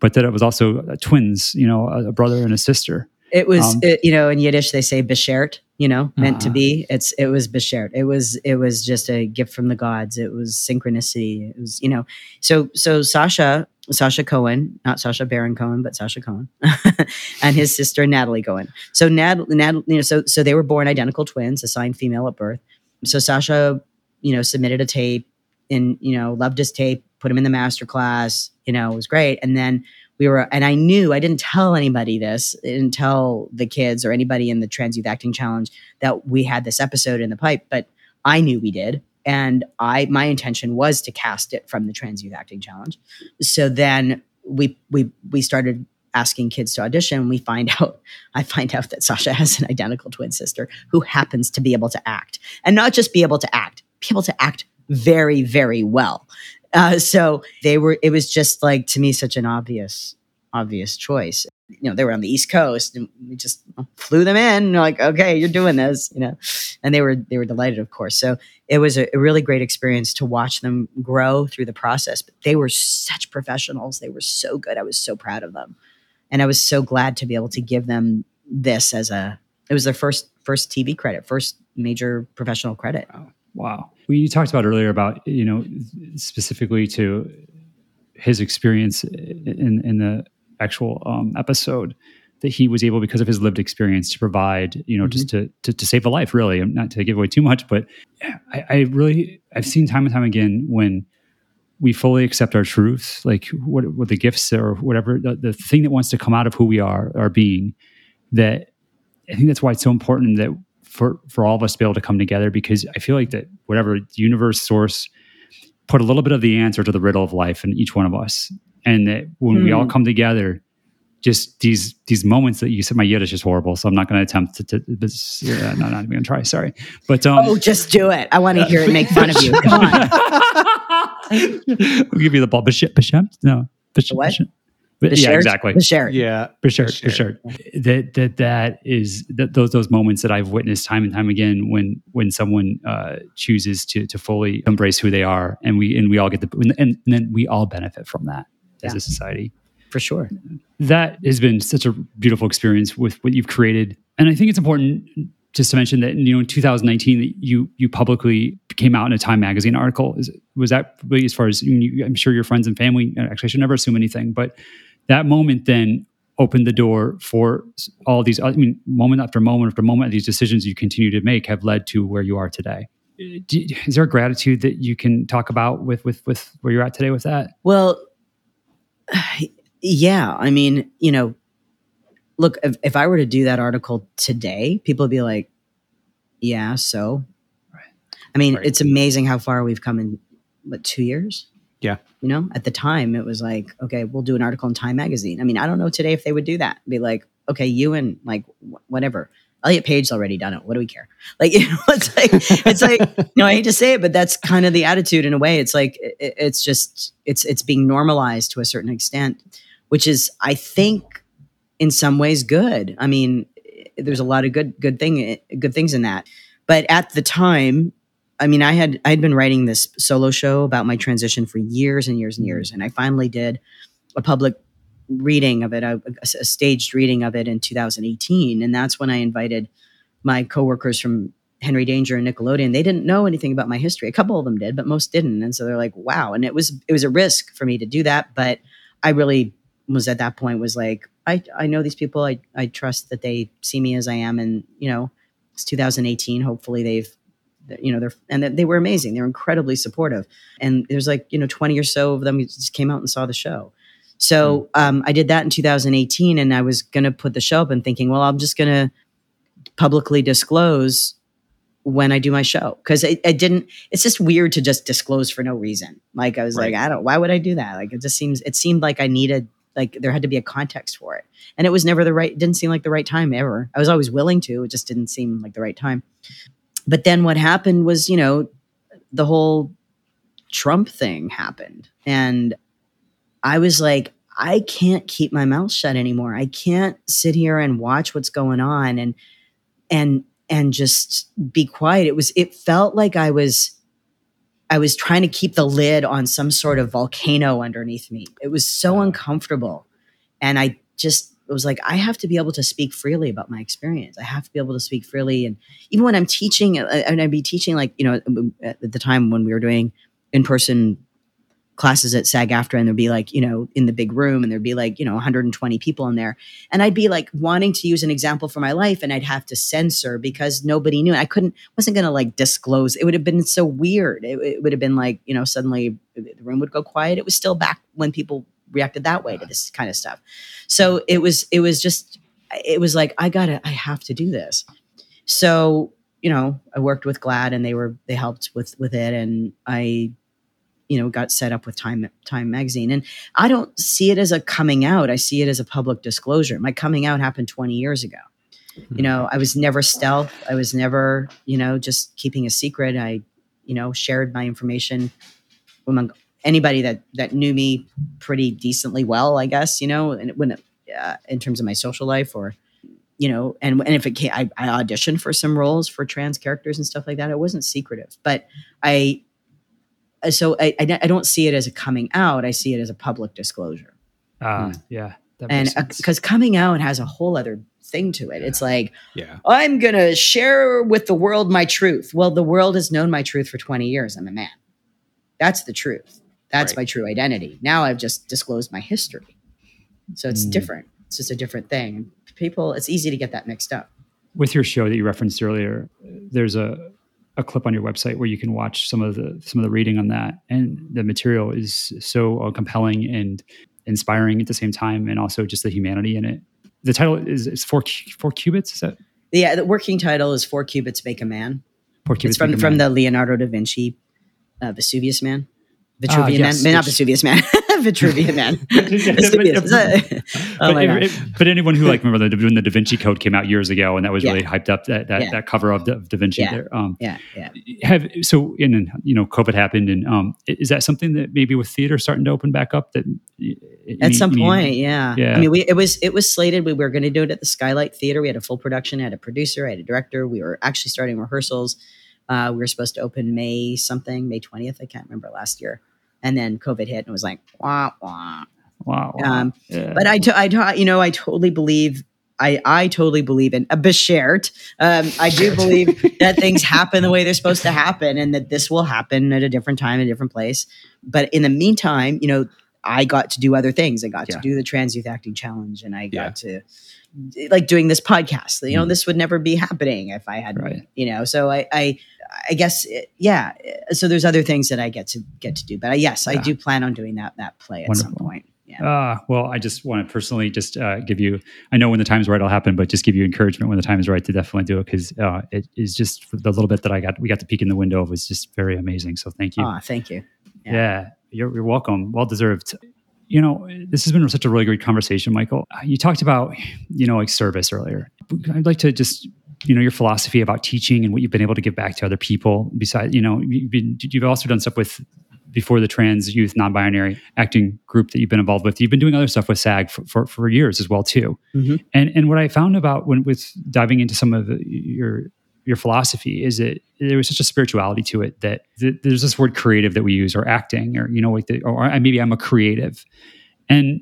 but that it was also uh, twins, you know, a, a brother and a sister. It was, Um, it, you know, in Yiddish they say beshert, you know, meant to Uh-huh. be. It's it was beshert. It was it was just a gift from the gods. It was synchronicity. It was, you know, so so Sasha Sasha Cohen, not Sasha Baron Cohen, but Sasha Cohen, and his sister Natalie Cohen. So Nat, Nat, you know, so so they were born identical twins, assigned female at birth. So Sasha, you know, submitted a tape, and you know, loved his tape, put him in the master class. You know, it was great, and then we were and i knew i didn't tell anybody this I didn't tell the kids or anybody in the trans youth acting challenge that we had this episode in the pipe but i knew we did. And i my intention was to cast it from the trans youth acting challenge. So then we we we started asking kids to audition. We find out i find out that sasha has an identical twin sister who happens to be able to act. And not just be able to act be able to act very very well uh, so they were it was just like to me such an obvious obvious choice. You know they were on the east coast and we just flew them in. Like okay you're doing this you know? And they were they were delighted of course. So it was a, a really great experience to watch them grow through the process but they were such professionals. They were so good. I was so proud of them. And i was so glad to be able to give them this as a it was their first first tv credit first major professional credit. Wow. We talked about earlier about, you know, specifically to his experience in, in the actual um, episode that he was able, because of his lived experience, to provide, you know, just to, to, to save a life, really. Not to give away too much, but I, I really, I've seen time and time again when we fully accept our truths, like what, what the gifts or whatever, the, the thing that wants to come out of who we are, our being, that I think that's why it's so important that for for all of us to be able to come together because I feel like that whatever universe source put a little bit of the answer to the riddle of life in each one of us, and that when we all Hmm. come together, just these these moments that you said my Yiddish is horrible, so I'm not going to attempt to. to this, yeah, no, not even going to try. Sorry, but um, oh just do it i want to hear it make fun of you come on we'll give you the ball. Beshem? Beshem? No. Beshem, what? But, yeah, exactly. Beshert. Yeah. For sure, For for sure. That that that is that those those moments that I've witnessed time and time again when when someone uh, chooses to to fully embrace who they are, and we and we all get the and, and then we all benefit from that as a society. for sure That has been such a beautiful experience with what you've created, and I think it's important just to mention that you know in 2019 that you you publicly came out in a Time magazine article. Is was that really as far as you, I'm sure your friends and family? Actually, I should never assume anything, but that moment then opened the door for all these i mean moment after moment after moment these decisions you continue to make have led to where you are today uh, is there a gratitude that you can talk about with with with where you're at today with that well yeah i mean you know look if, if i were to do that article today people would be like yeah so right. i mean right. it's amazing how far we've come in what two years yeah. You know, at the time it was like, okay, we'll do an article in Time Magazine. I mean, I don't know today if they would do that. Be like, okay, you and like whatever. Elliot Page's already done it. What do we care? Like, you know, it's like, it's like, you know, I hate to say it, but that's kind of the attitude in a way. It's like, it, it's just, it's, it's being normalized to a certain extent, which is, I think, in some ways good. I mean, there's a lot of good, good thing, good things in that. But at the time, I mean, I had I had been writing this solo show about my transition for years and years and mm-hmm. years, and I finally did a public reading of it, a, a, staged reading of it in 2018, and that's when I invited my coworkers from Henry Danger and Nickelodeon. They didn't know anything about my history. A couple of them did, but most didn't, and so they're like, "Wow!" And it was it was a risk for me to do that, but I really was at that point was like, I I know these people. I I trust that they see me as I am, and you know, it's 2018. Hopefully, they've you know they're and they were amazing. They're incredibly supportive. And there's like you know 20 or so of them who just came out and saw the show. So hmm. um, i did that in 2018 and i was going to put the show up and thinking well i'm just going to publicly disclose when i do my show. Because it, it, didn't it's just weird to just disclose for no reason. Like i was right. like i don't why would i do that? Like it just seems it seemed like i needed like there had to be a context for it. And it was never the right didn't seem like the right time ever. I was always willing to it just didn't seem like the right time but then what happened was, you know, the whole Trump thing happened. And I was like, I can't keep my mouth shut anymore. I can't sit here and watch what's going on and and and just be quiet. It was it felt like I was I was trying to keep the lid on some sort of volcano underneath me. It was so uncomfortable. And I just it was like I have to be able to speak freely about my experience. I have to be able to speak freely, and even when I'm teaching, uh, and I'd be teaching like you know at the time when we were doing in person classes at SAG-AFTRA, and there'd be like you know in the big room, and there'd be like you know 120 people in there, and I'd be like wanting to use an example for my life, and I'd have to censor because nobody knew. I couldn't, wasn't going to like disclose. It would have been so weird. It, it would have been like you know suddenly the room would go quiet. It was still back when people reacted that way to this kind of stuff. So it was it was just it was like I gotta I have to do this. So you know I worked with GLAAD and they were they helped with with it and I you know got set up with Time Time magazine and I don't see it as a coming out. I see it as a public disclosure. My coming out happened 20 years ago. Mm-hmm. You know, I was never stealth. I was never, you know, just keeping a secret. I, you know, shared my information among anybody that that knew me pretty decently well, I guess, you know, and when uh, in terms of my social life or you know, and and if it came, I, I auditioned for some roles for trans characters and stuff like that. It wasn't secretive, but I uh, so I, I, I don't see it as a coming out. I see it as a public disclosure. Ah, uh, yeah, and because coming out has a whole other thing to it. Yeah. It's like, yeah, I'm gonna share with the world my truth. Well, the world has known my truth for 20 years. I'm a man. That's the truth. That's right. my true identity. Now I've just disclosed my history. So it's mm. different. It's just a different thing. People, it's easy to get that mixed up. With your show that you referenced earlier, there's a a clip on your website where you can watch some of the some of the reading on that, and the material is so uh, compelling and inspiring at the same time, and also just the humanity in it. The title is, is four four cubits. Is that? Yeah, the working title is Four Cubits Make a Man. Four cubits. It's from from man. the Leonardo da Vinci uh, Vesuvius Man. Vitruvian uh, yes, Man, not Vesuvius Man, Vitruvian Man. oh but, but, anyone who like remember the, when the Da Vinci Code came out years ago, and that was yeah. really hyped up that that, yeah. that cover of Da, da Vinci yeah. there. Um, yeah, yeah. Have so, and you know, COVID happened, and um, is that something that maybe with theater starting to open back up? That at some point, yeah. yeah. I mean, we it was it was slated. We were going to do it at the Skylight Theater. We had a full production. I had a producer. I had a director. We were actually starting rehearsals. Uh, we were supposed to open May something, May 20th. I can't remember last year. And then COVID hit and it was like, wah, wah. Wow. Um, yeah. But I, I, you know, I totally believe I, I totally believe in a beshert. Um, I do believe that things happen the way they're supposed to happen and that this will happen at a different time, a different place. But in the meantime, you know, I got to do other things. I got Yeah. to do the trans youth acting challenge, and I got to like doing this podcast. You know, Mhm. this would never be happening if I hadn't. Right. You know, so I, I, I guess, it- yeah. So there's other things that I get to get to do, but I, yes, I do plan on doing that that play at some point. Yeah. Ah, well, I just want to personally just uh, give you. I know when the time's right, it'll happen, but just give you encouragement when the time is right to definitely do it because uh, it is just the little bit that I got. We got to peek in the window was just very amazing. So thank you. Ah, thank you. yeah, yeah. you're, you're welcome. Well deserved. You know, this has been such a really great conversation, Michael. Uh, You talked about you know like service earlier. I'd like to just you know your philosophy about teaching and what you've been able to give back to other people. Besides, you know, you've been you've also done stuff with before the trans youth non-binary acting group that you've been involved with. You've been doing other stuff with SAG for, for, for years as well too. Mhm. And and what I found about when with diving into some of your your philosophy is it there was such a spirituality to it that th- there's this word creative that we use or acting or you know like the, or maybe I'm a creative. And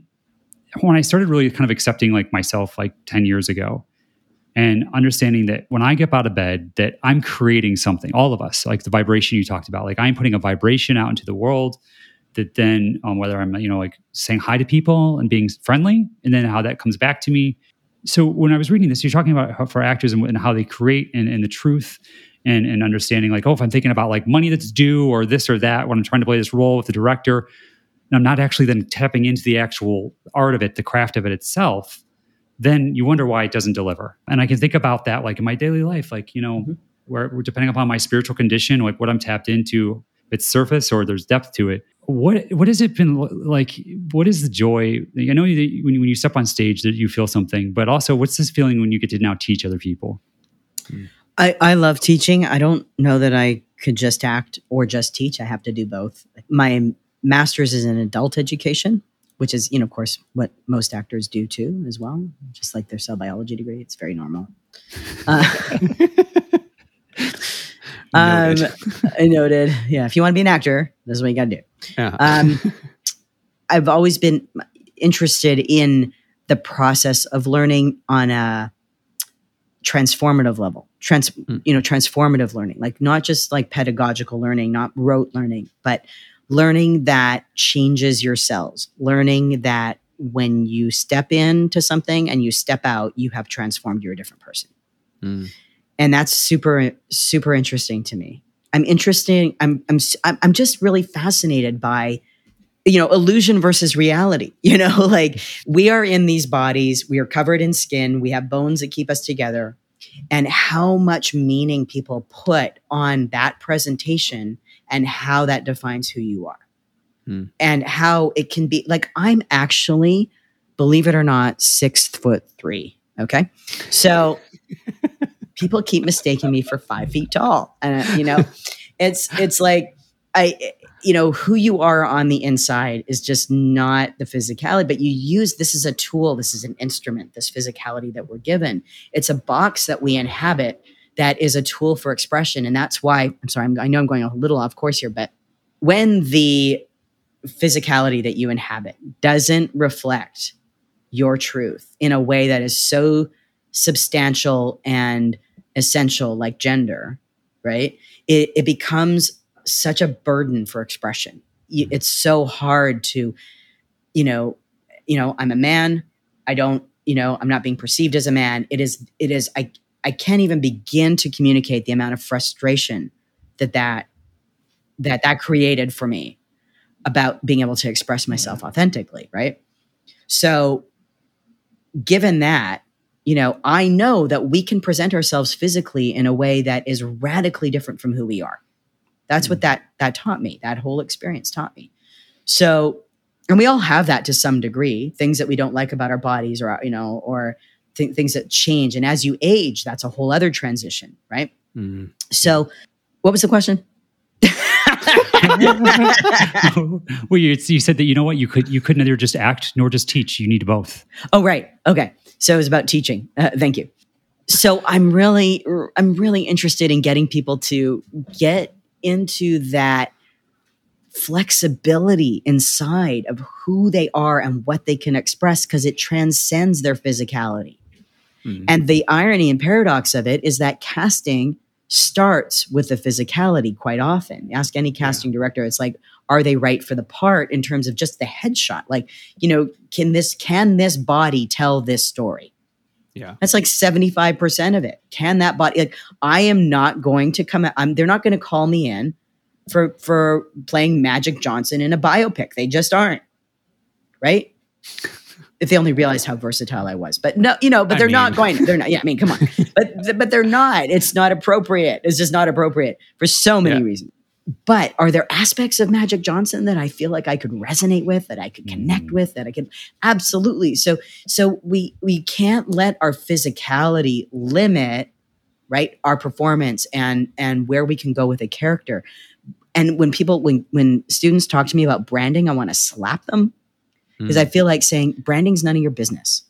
when I started really kind of accepting like myself like 10 years ago and understanding that when I get out of bed that I'm creating something all of us like the vibration you talked about like I'm putting a vibration out into the world that then um, whether I'm you know like saying hi to people and being friendly and then how that comes back to me so when I was reading this, you're talking about how for actors and, and how they create and, and the truth and, and understanding like, oh, if I'm thinking about like money that's due or this or that when I'm trying to play this role with the director, and I'm not actually then tapping into the actual art of it, the craft of it itself, then you wonder why it doesn't deliver. And I can think about that like in my daily life, like, you know, Mhm. where where depending upon my spiritual condition, like what I'm tapped into, if it's surface or there's depth to it. What what has it been like? What is the joy? I know that when you, when you step on stage that you feel something, but also what's this feeling when you get to now teach other people? I, I love teaching. I don't know that I could just act or just teach. I have to do both. My master's is in adult education, which is, you know, of course, what most actors do too, as well. Just like their cell biology degree, it's very normal. Uh, Noted. I noted. Yeah, if you want to be an actor, this is what you got to do. Yeah. Um, I've always been interested in the process of learning on a transformative level. Trans, Hmm. you know, transformative learning, like not just like pedagogical learning, not rote learning, but learning that changes your cells. Learning that when you step into something and you step out, you have transformed. You're a different person Mm. And that's super super interesting to me. I'm interested i'm i'm I'm just really fascinated by you know illusion versus reality you know like we are in these bodies we are covered in skin we have bones that keep us together. And how much meaning people put on that presentation and how that defines who you are. Hmm. and how it can be like i'm actually believe it or not six foot three okay? So people keep mistaking me for five feet tall. And uh, you know it's it's like i you know who you are on the inside is just not the physicality but you use this is a tool this is an instrument this physicality that we're given. It's a box that we inhabit that is a tool for expression. And that's why i'm sorry I'm, i know i'm going a little off course here but when the physicality that you inhabit doesn't reflect your truth in a way that is so substantial and essential like gender right? It, it becomes such a burden for expression. Mm-hmm. It's so hard to you know you know i'm a man. I don't you know i'm not being perceived as a man. It is it is i i can't even begin to communicate the amount of frustration that that that that created for me about being able to express myself authentically right? So given that you know i know that we can present ourselves physically in a way that is radically different from who we are that's what that that taught me that whole experience taught me so and we all have that to some degree things that we don't like about our bodies or you know or th- things that change and as you age that's a whole other transition right Mm. so what was the question well, you, you said that you know what you could you couldn't neither just act nor just teach. You need both. Oh, right. Okay. So it was about teaching. Uh, thank you. So I'm really, I'm really interested in getting people to get into that flexibility inside of who they are and what they can express because it transcends their physicality. Mm. And the irony and paradox of it is that casting starts with the physicality quite often. Ask any casting director, it's like, are they right for the part in terms of just the headshot? Like, you know, can this can this body tell this story? Yeah. That's like 75% of it. Can that body like I am not going to come I'm they're not going to call me in for for playing Magic Johnson in a biopic. They just aren't. Right? if they only realized how versatile I was. But no, you know, but they're mean. not going. They're not. Yeah, I mean, come on. but but they're not. It's not appropriate. It's just not appropriate for so many Yeah. reasons. But are there aspects of Magic Johnson that I feel like I could resonate with, that I could connect Mm. with, that I could absolutely. So so we we can't let our physicality limit right our performance and and where we can go with a character. And when people when when students talk to me about branding, I want to slap them because Mm. I feel like saying branding's none of your business.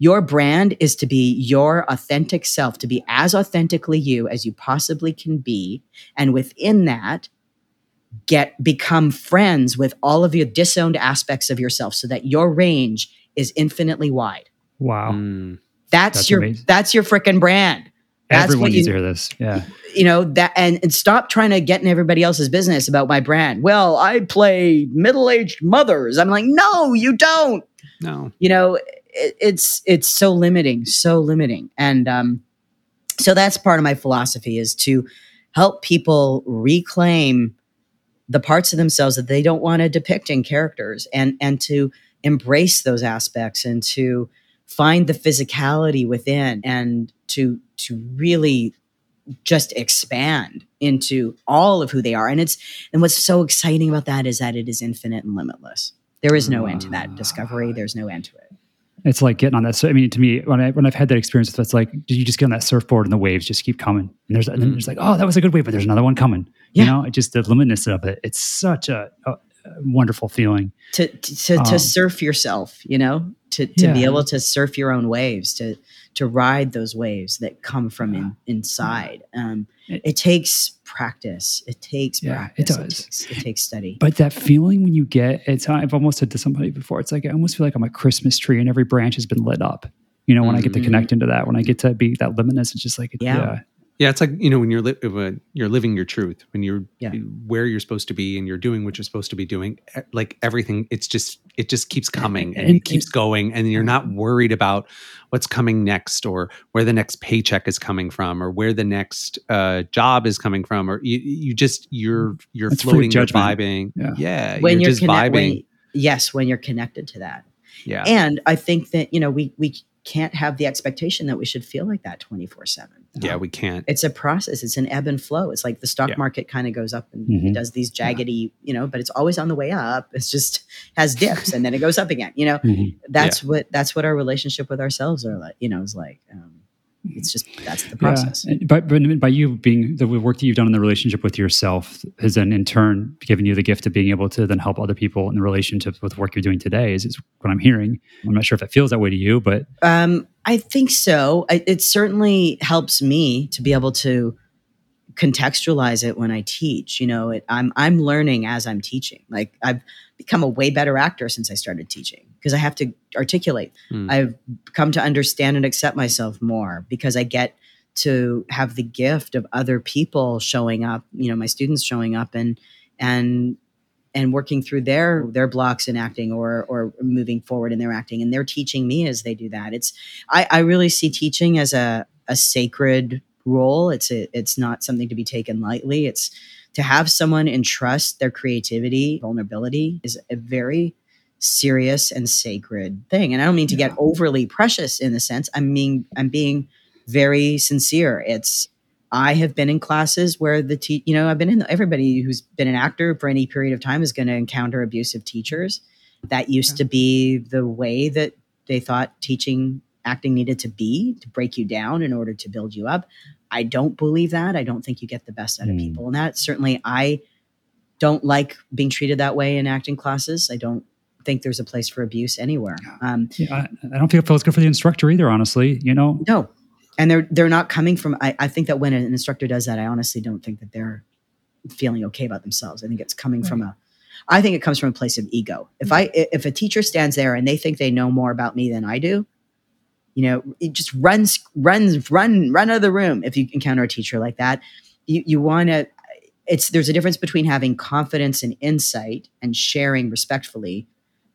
Your brand is to be your authentic self, to be as authentically you as you possibly can be. And within that, get become friends with all of your disowned aspects of yourself so that your range is infinitely wide. Wow. Mm. That's, That's your amazing. that's your freaking brand. That's Everyone what needs you- to hear this. Yeah. you know that and, and stop trying to get in everybody else's business about my brand well i play middle-aged mothers i'm like no you don't No. you know it, it's it's so limiting so limiting. And um so that's part of my philosophy is to help people reclaim the parts of themselves that they don't want to depict in characters and and to embrace those aspects and to find the physicality within and to to really just expand into all of who they are. And it's and what's so exciting about that is that it is infinite and limitless. There is no end to that discovery. There's no end to it It's like getting on that. So, I mean, to me, when I when I've had that experience, it's like you just get on that surfboard and the waves just keep coming. And there's and then mm. there's like, oh, that was a good wave, but there's another one coming. Yeah. You know, it just the limitness of it. It's such a, a, a wonderful feeling. to to, to, Um, to surf yourself you know to, to be able to surf your own waves to to ride those waves that come from in, inside um, It- it, takes practice it takes Yeah, it practice does. takes, it takes study But that feeling when you get it's I've almost said to somebody before, it's like I almost feel like I'm a Christmas tree and every branch has been lit up. You know, when I get to Mhm. connect into that, when I get to be that limitness, it's just like Yeah. Yeah. It's like you know when you're li- you're living your truth, when you're Yeah. where you're supposed to be, and you're doing what you're supposed to be doing. Like everything, it's just it just keeps coming and, And- it keeps going, and you're not worried about what's coming next, or where the next paycheck is coming from, or where the next uh, job is coming from, or you, you just you're you're It's free floating, you're vibing. Yeah. Yeah, when you're, you're, just connect- vibing. when- yes when you're connected to that yeah, and i think that you know we we can't have the expectation that we should feel like that 24 7 yeah, we can't. it's a process it's an ebb and flow it's like the stock Yeah. market kind of goes up and Mhm. it does these jaggedy you know but it's always on the way up it's just has dips and then it goes up again you know Mhm. that's what that's what our relationship with ourselves are like you know is like um, it's just that's the process And But, but by you being the work that you've done in the relationship with yourself has then in turn given you the gift of being able to then help other people in the relationship with the work you're doing today. Is, is what I'm hearing. I'm not sure if it feels that way to you, but um, i think so I, it certainly helps me to be able to contextualize it when i teach you know it, i'm i'm learning as i'm teaching like i've become a way better actor since i started teaching because i have to articulate Hmm. I've come to understand and accept myself more because I get to have the gift of other people showing up, you know, my students showing up and and and working through their their blocks in acting or or moving forward in their acting and they're teaching me as they do that. It's I, I really see teaching as a a sacred role. It's a, it's not something to be taken lightly. It's to have someone entrust their creativity, vulnerability is a very serious and sacred thing. And I don't mean to get overly precious in the sense. I mean I'm being very sincere. It's I have been in classes where the te- you know I've been in everybody who's been an actor for any period of time is going to encounter abusive teachers. That used to be the way that they thought teaching acting needed to be to break you down in order to build you up. I don't believe that. I don't think you get the best out of Mm. people. And that certainly I don't like being treated that way in acting classes. I don't think there's a place for abuse anywhere. Um, yeah, I, I don't feel it feels good for the instructor either. Honestly, you know, no, and they're they're not coming from. I, I think that when an instructor does that, I honestly don't think that they're feeling okay about themselves. I think it's coming from a. I think it comes from a place of ego. If I if a teacher stands there and they think they know more about me than I do, you know, it just runs runs run run out of the room. If you encounter a teacher like that, you you want to. it's there's a difference between having confidence and insight and sharing respectfully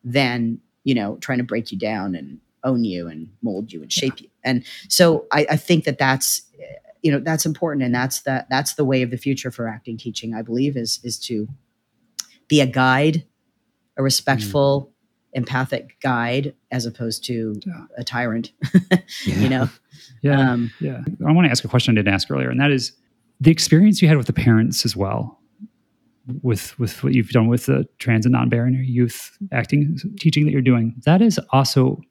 than you know trying to break you down and own you and mold you and shape you and so I, I think that that's you know that's important and that's that that's the way of the future for acting teaching i believe is is to be a guide a mm. respectful empathic guide as opposed to Yeah. a tyrant you know Yeah. um Yeah. I want to ask a question I didn't ask earlier, and that is the experience you had with the parents as well, with with what you've done with the trans and non-binary youth acting teaching that you're doing. That is also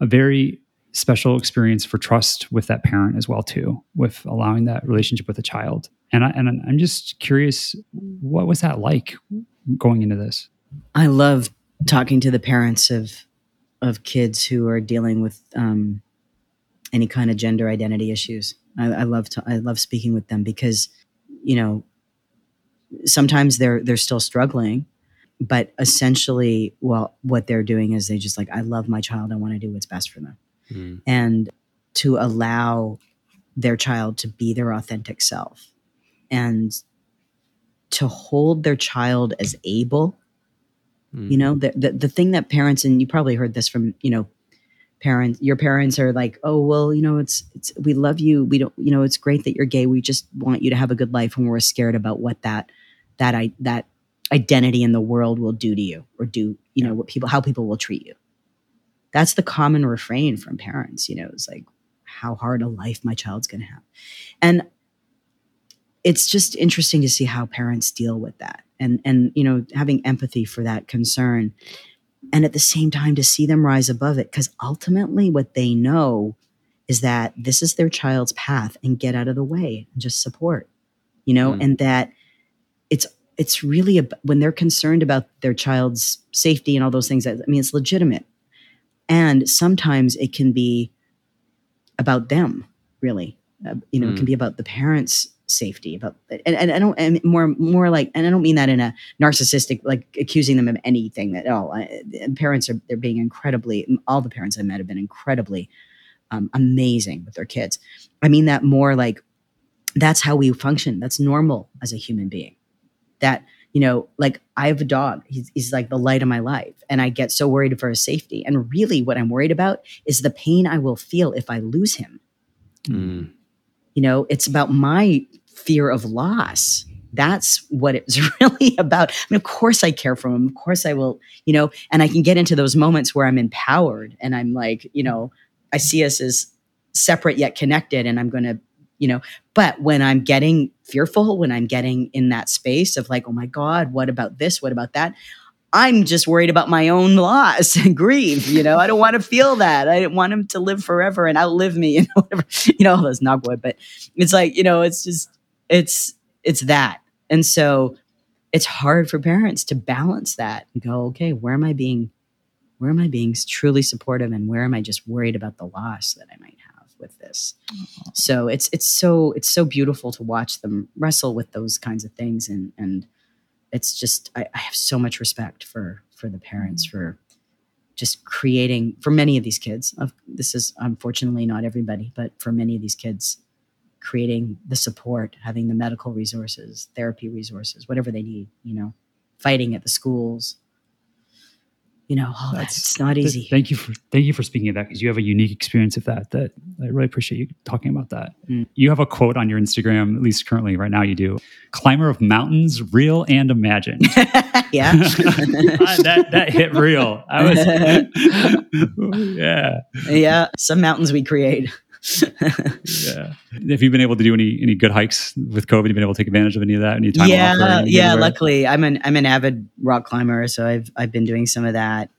a very special experience for trust with that parent as well too, with allowing that relationship with the child. And I, and I'm just curious, what was that like going into this? I love talking to the parents of of kids who are dealing with um, any kind of gender identity issues. I, I love to, I love speaking with them because you know sometimes they're they're still struggling, but essentially, well, what they're doing is they just like I love my child. I want to do what's best for them, Mm. and to allow their child to be their authentic self and to hold their child as able Mm. you know the, the the thing that parents and you probably heard this from you know parents your parents are like oh well you know it's it's we love you. We don't you know it's great that you're gay. We just want you to have a good life and we're scared about what that that i that identity in the world will do to you or do you know what people how people will treat you. That's the common refrain from parents you know it's like how hard a life my child's going to have. And it's just interesting to see how parents deal with that and and you know having empathy for that concern and at the same time to see them rise above it. Because ultimately what they know is that this is their child's path and get out of the way and just support you know Mm. and that it's it's really ab- when they're concerned about their child's safety and all those things i mean it's legitimate. And sometimes it can be about them really. Uh, you know it can be about the parents safety but and, and i don't and more more like and i don't mean that in a narcissistic like accusing them of anything at all. I, parents are they're being incredibly all the parents i met have been incredibly um, amazing with their kids. I mean that more like that's how we function. That's normal as a human being. That you know like i have a dog. He's, he's like the light of my life and i get so worried for his safety. And really what i'm worried about is the pain i will feel if i lose him. Mm. You know it's about my fear of loss. That's what it's really about. I mean of course i care for him of course i will you know and i can get into those moments where i'm empowered and i'm like you know i see us as separate yet connected and i'm going to you know but when i'm getting fearful when i'm getting in that space of like oh my god what about this? What about that i'm just worried about my own loss and grief you know? I don't want to feel that. I don't want him to live forever and outlive me you know whatever you know all those nogwood but it's like you know it's just it's it's that. And so it's hard for parents to balance that and go okay where am i being where am i being truly supportive and where am i just worried about the loss that i might have with this? Mm-hmm. So it's it's so it's so beautiful to watch them wrestle with those kinds of things and and it's just i, I have so much respect for for the parents for just creating for many of these kids of this is unfortunately not everybody but for many of these kids creating the support having the medical resources therapy resources whatever they need you know fighting at the schools you know all that it's not Th- easy Thank you for thank you for speaking of that because you have a unique experience of that. That I really appreciate you talking about that. Mm. You have a quote on your Instagram, at least currently, right now. You do climber of mountains, real and imagined. yeah that that hit real. I was, yeah, yeah some mountains we create yeah. Have you been able to do any any good hikes with COVID? You've been able to take advantage of any of that? Any time yeah anything yeah luckily i'm an i'm an avid rock climber so i've i've been doing some of that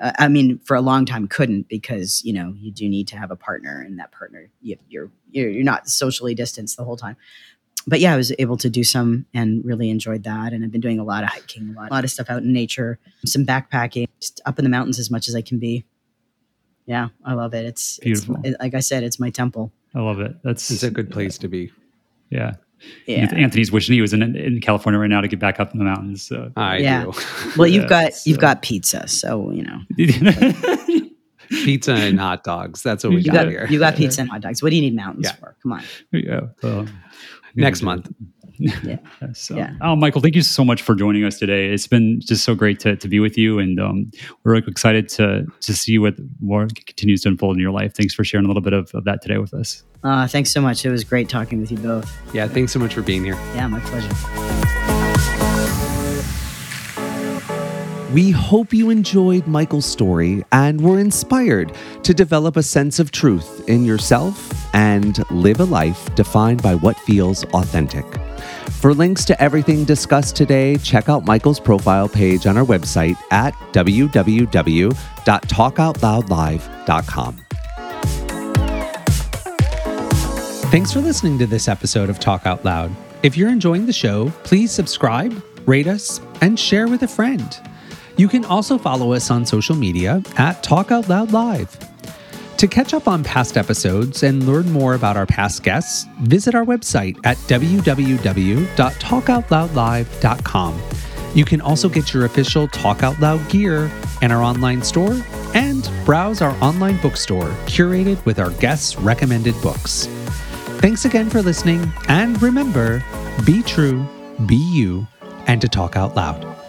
uh, i mean for a long time couldn't because you know you do need to have a partner and that partner you, you're you're you're not socially distanced the whole time but yeah i was able to do some and really enjoyed that and i've been doing a lot of hiking a lot, a lot of stuff out in nature some backpacking just up in the mountains as much as i can be yeah i love it it's Beautiful. it's, like i said it's my temple I love it. That's It's a good place to be. Yeah. yeah Anthony's wishing he was in in California right now to get back up in the mountains. So. I Yeah. do. well you've Yeah, got you've got pizza so you know pizza and hot dogs. That's what we You You got, got here. you got pizza and hot dogs. What do you need mountains Yeah. for? Come on. Yeah. well, Next month. Yeah. So, Yeah. Oh, Michael, thank you so much for joining us today. It's been just so great to, to be with you, and um, we're excited to to see what more continues to unfold in your life. Thanks for sharing a little bit of, of that today with us. Uh, thanks so much. It was great talking with you both. Yeah, thanks so much for being here. Yeah, my pleasure. We hope you enjoyed Michael's story and were inspired to develop a sense of truth in yourself and live a life defined by what feels authentic. For links to everything discussed today, check out Michael's profile page on our website at www.talkoutloudlive.com. Thanks for listening to this episode of Talk Out Loud. If you're enjoying the show, please subscribe, rate us, and share with a friend. You can also follow us on social media at Talk Out Loud Live. To catch up on past episodes and learn more about our past guests, visit our website at www.talkoutloudlive.com. You can also get your official Talk Out Loud gear in our online store and browse our online bookstore curated with our guests' recommended books. Thanks again for listening, and remember be true, be you, and to talk out loud.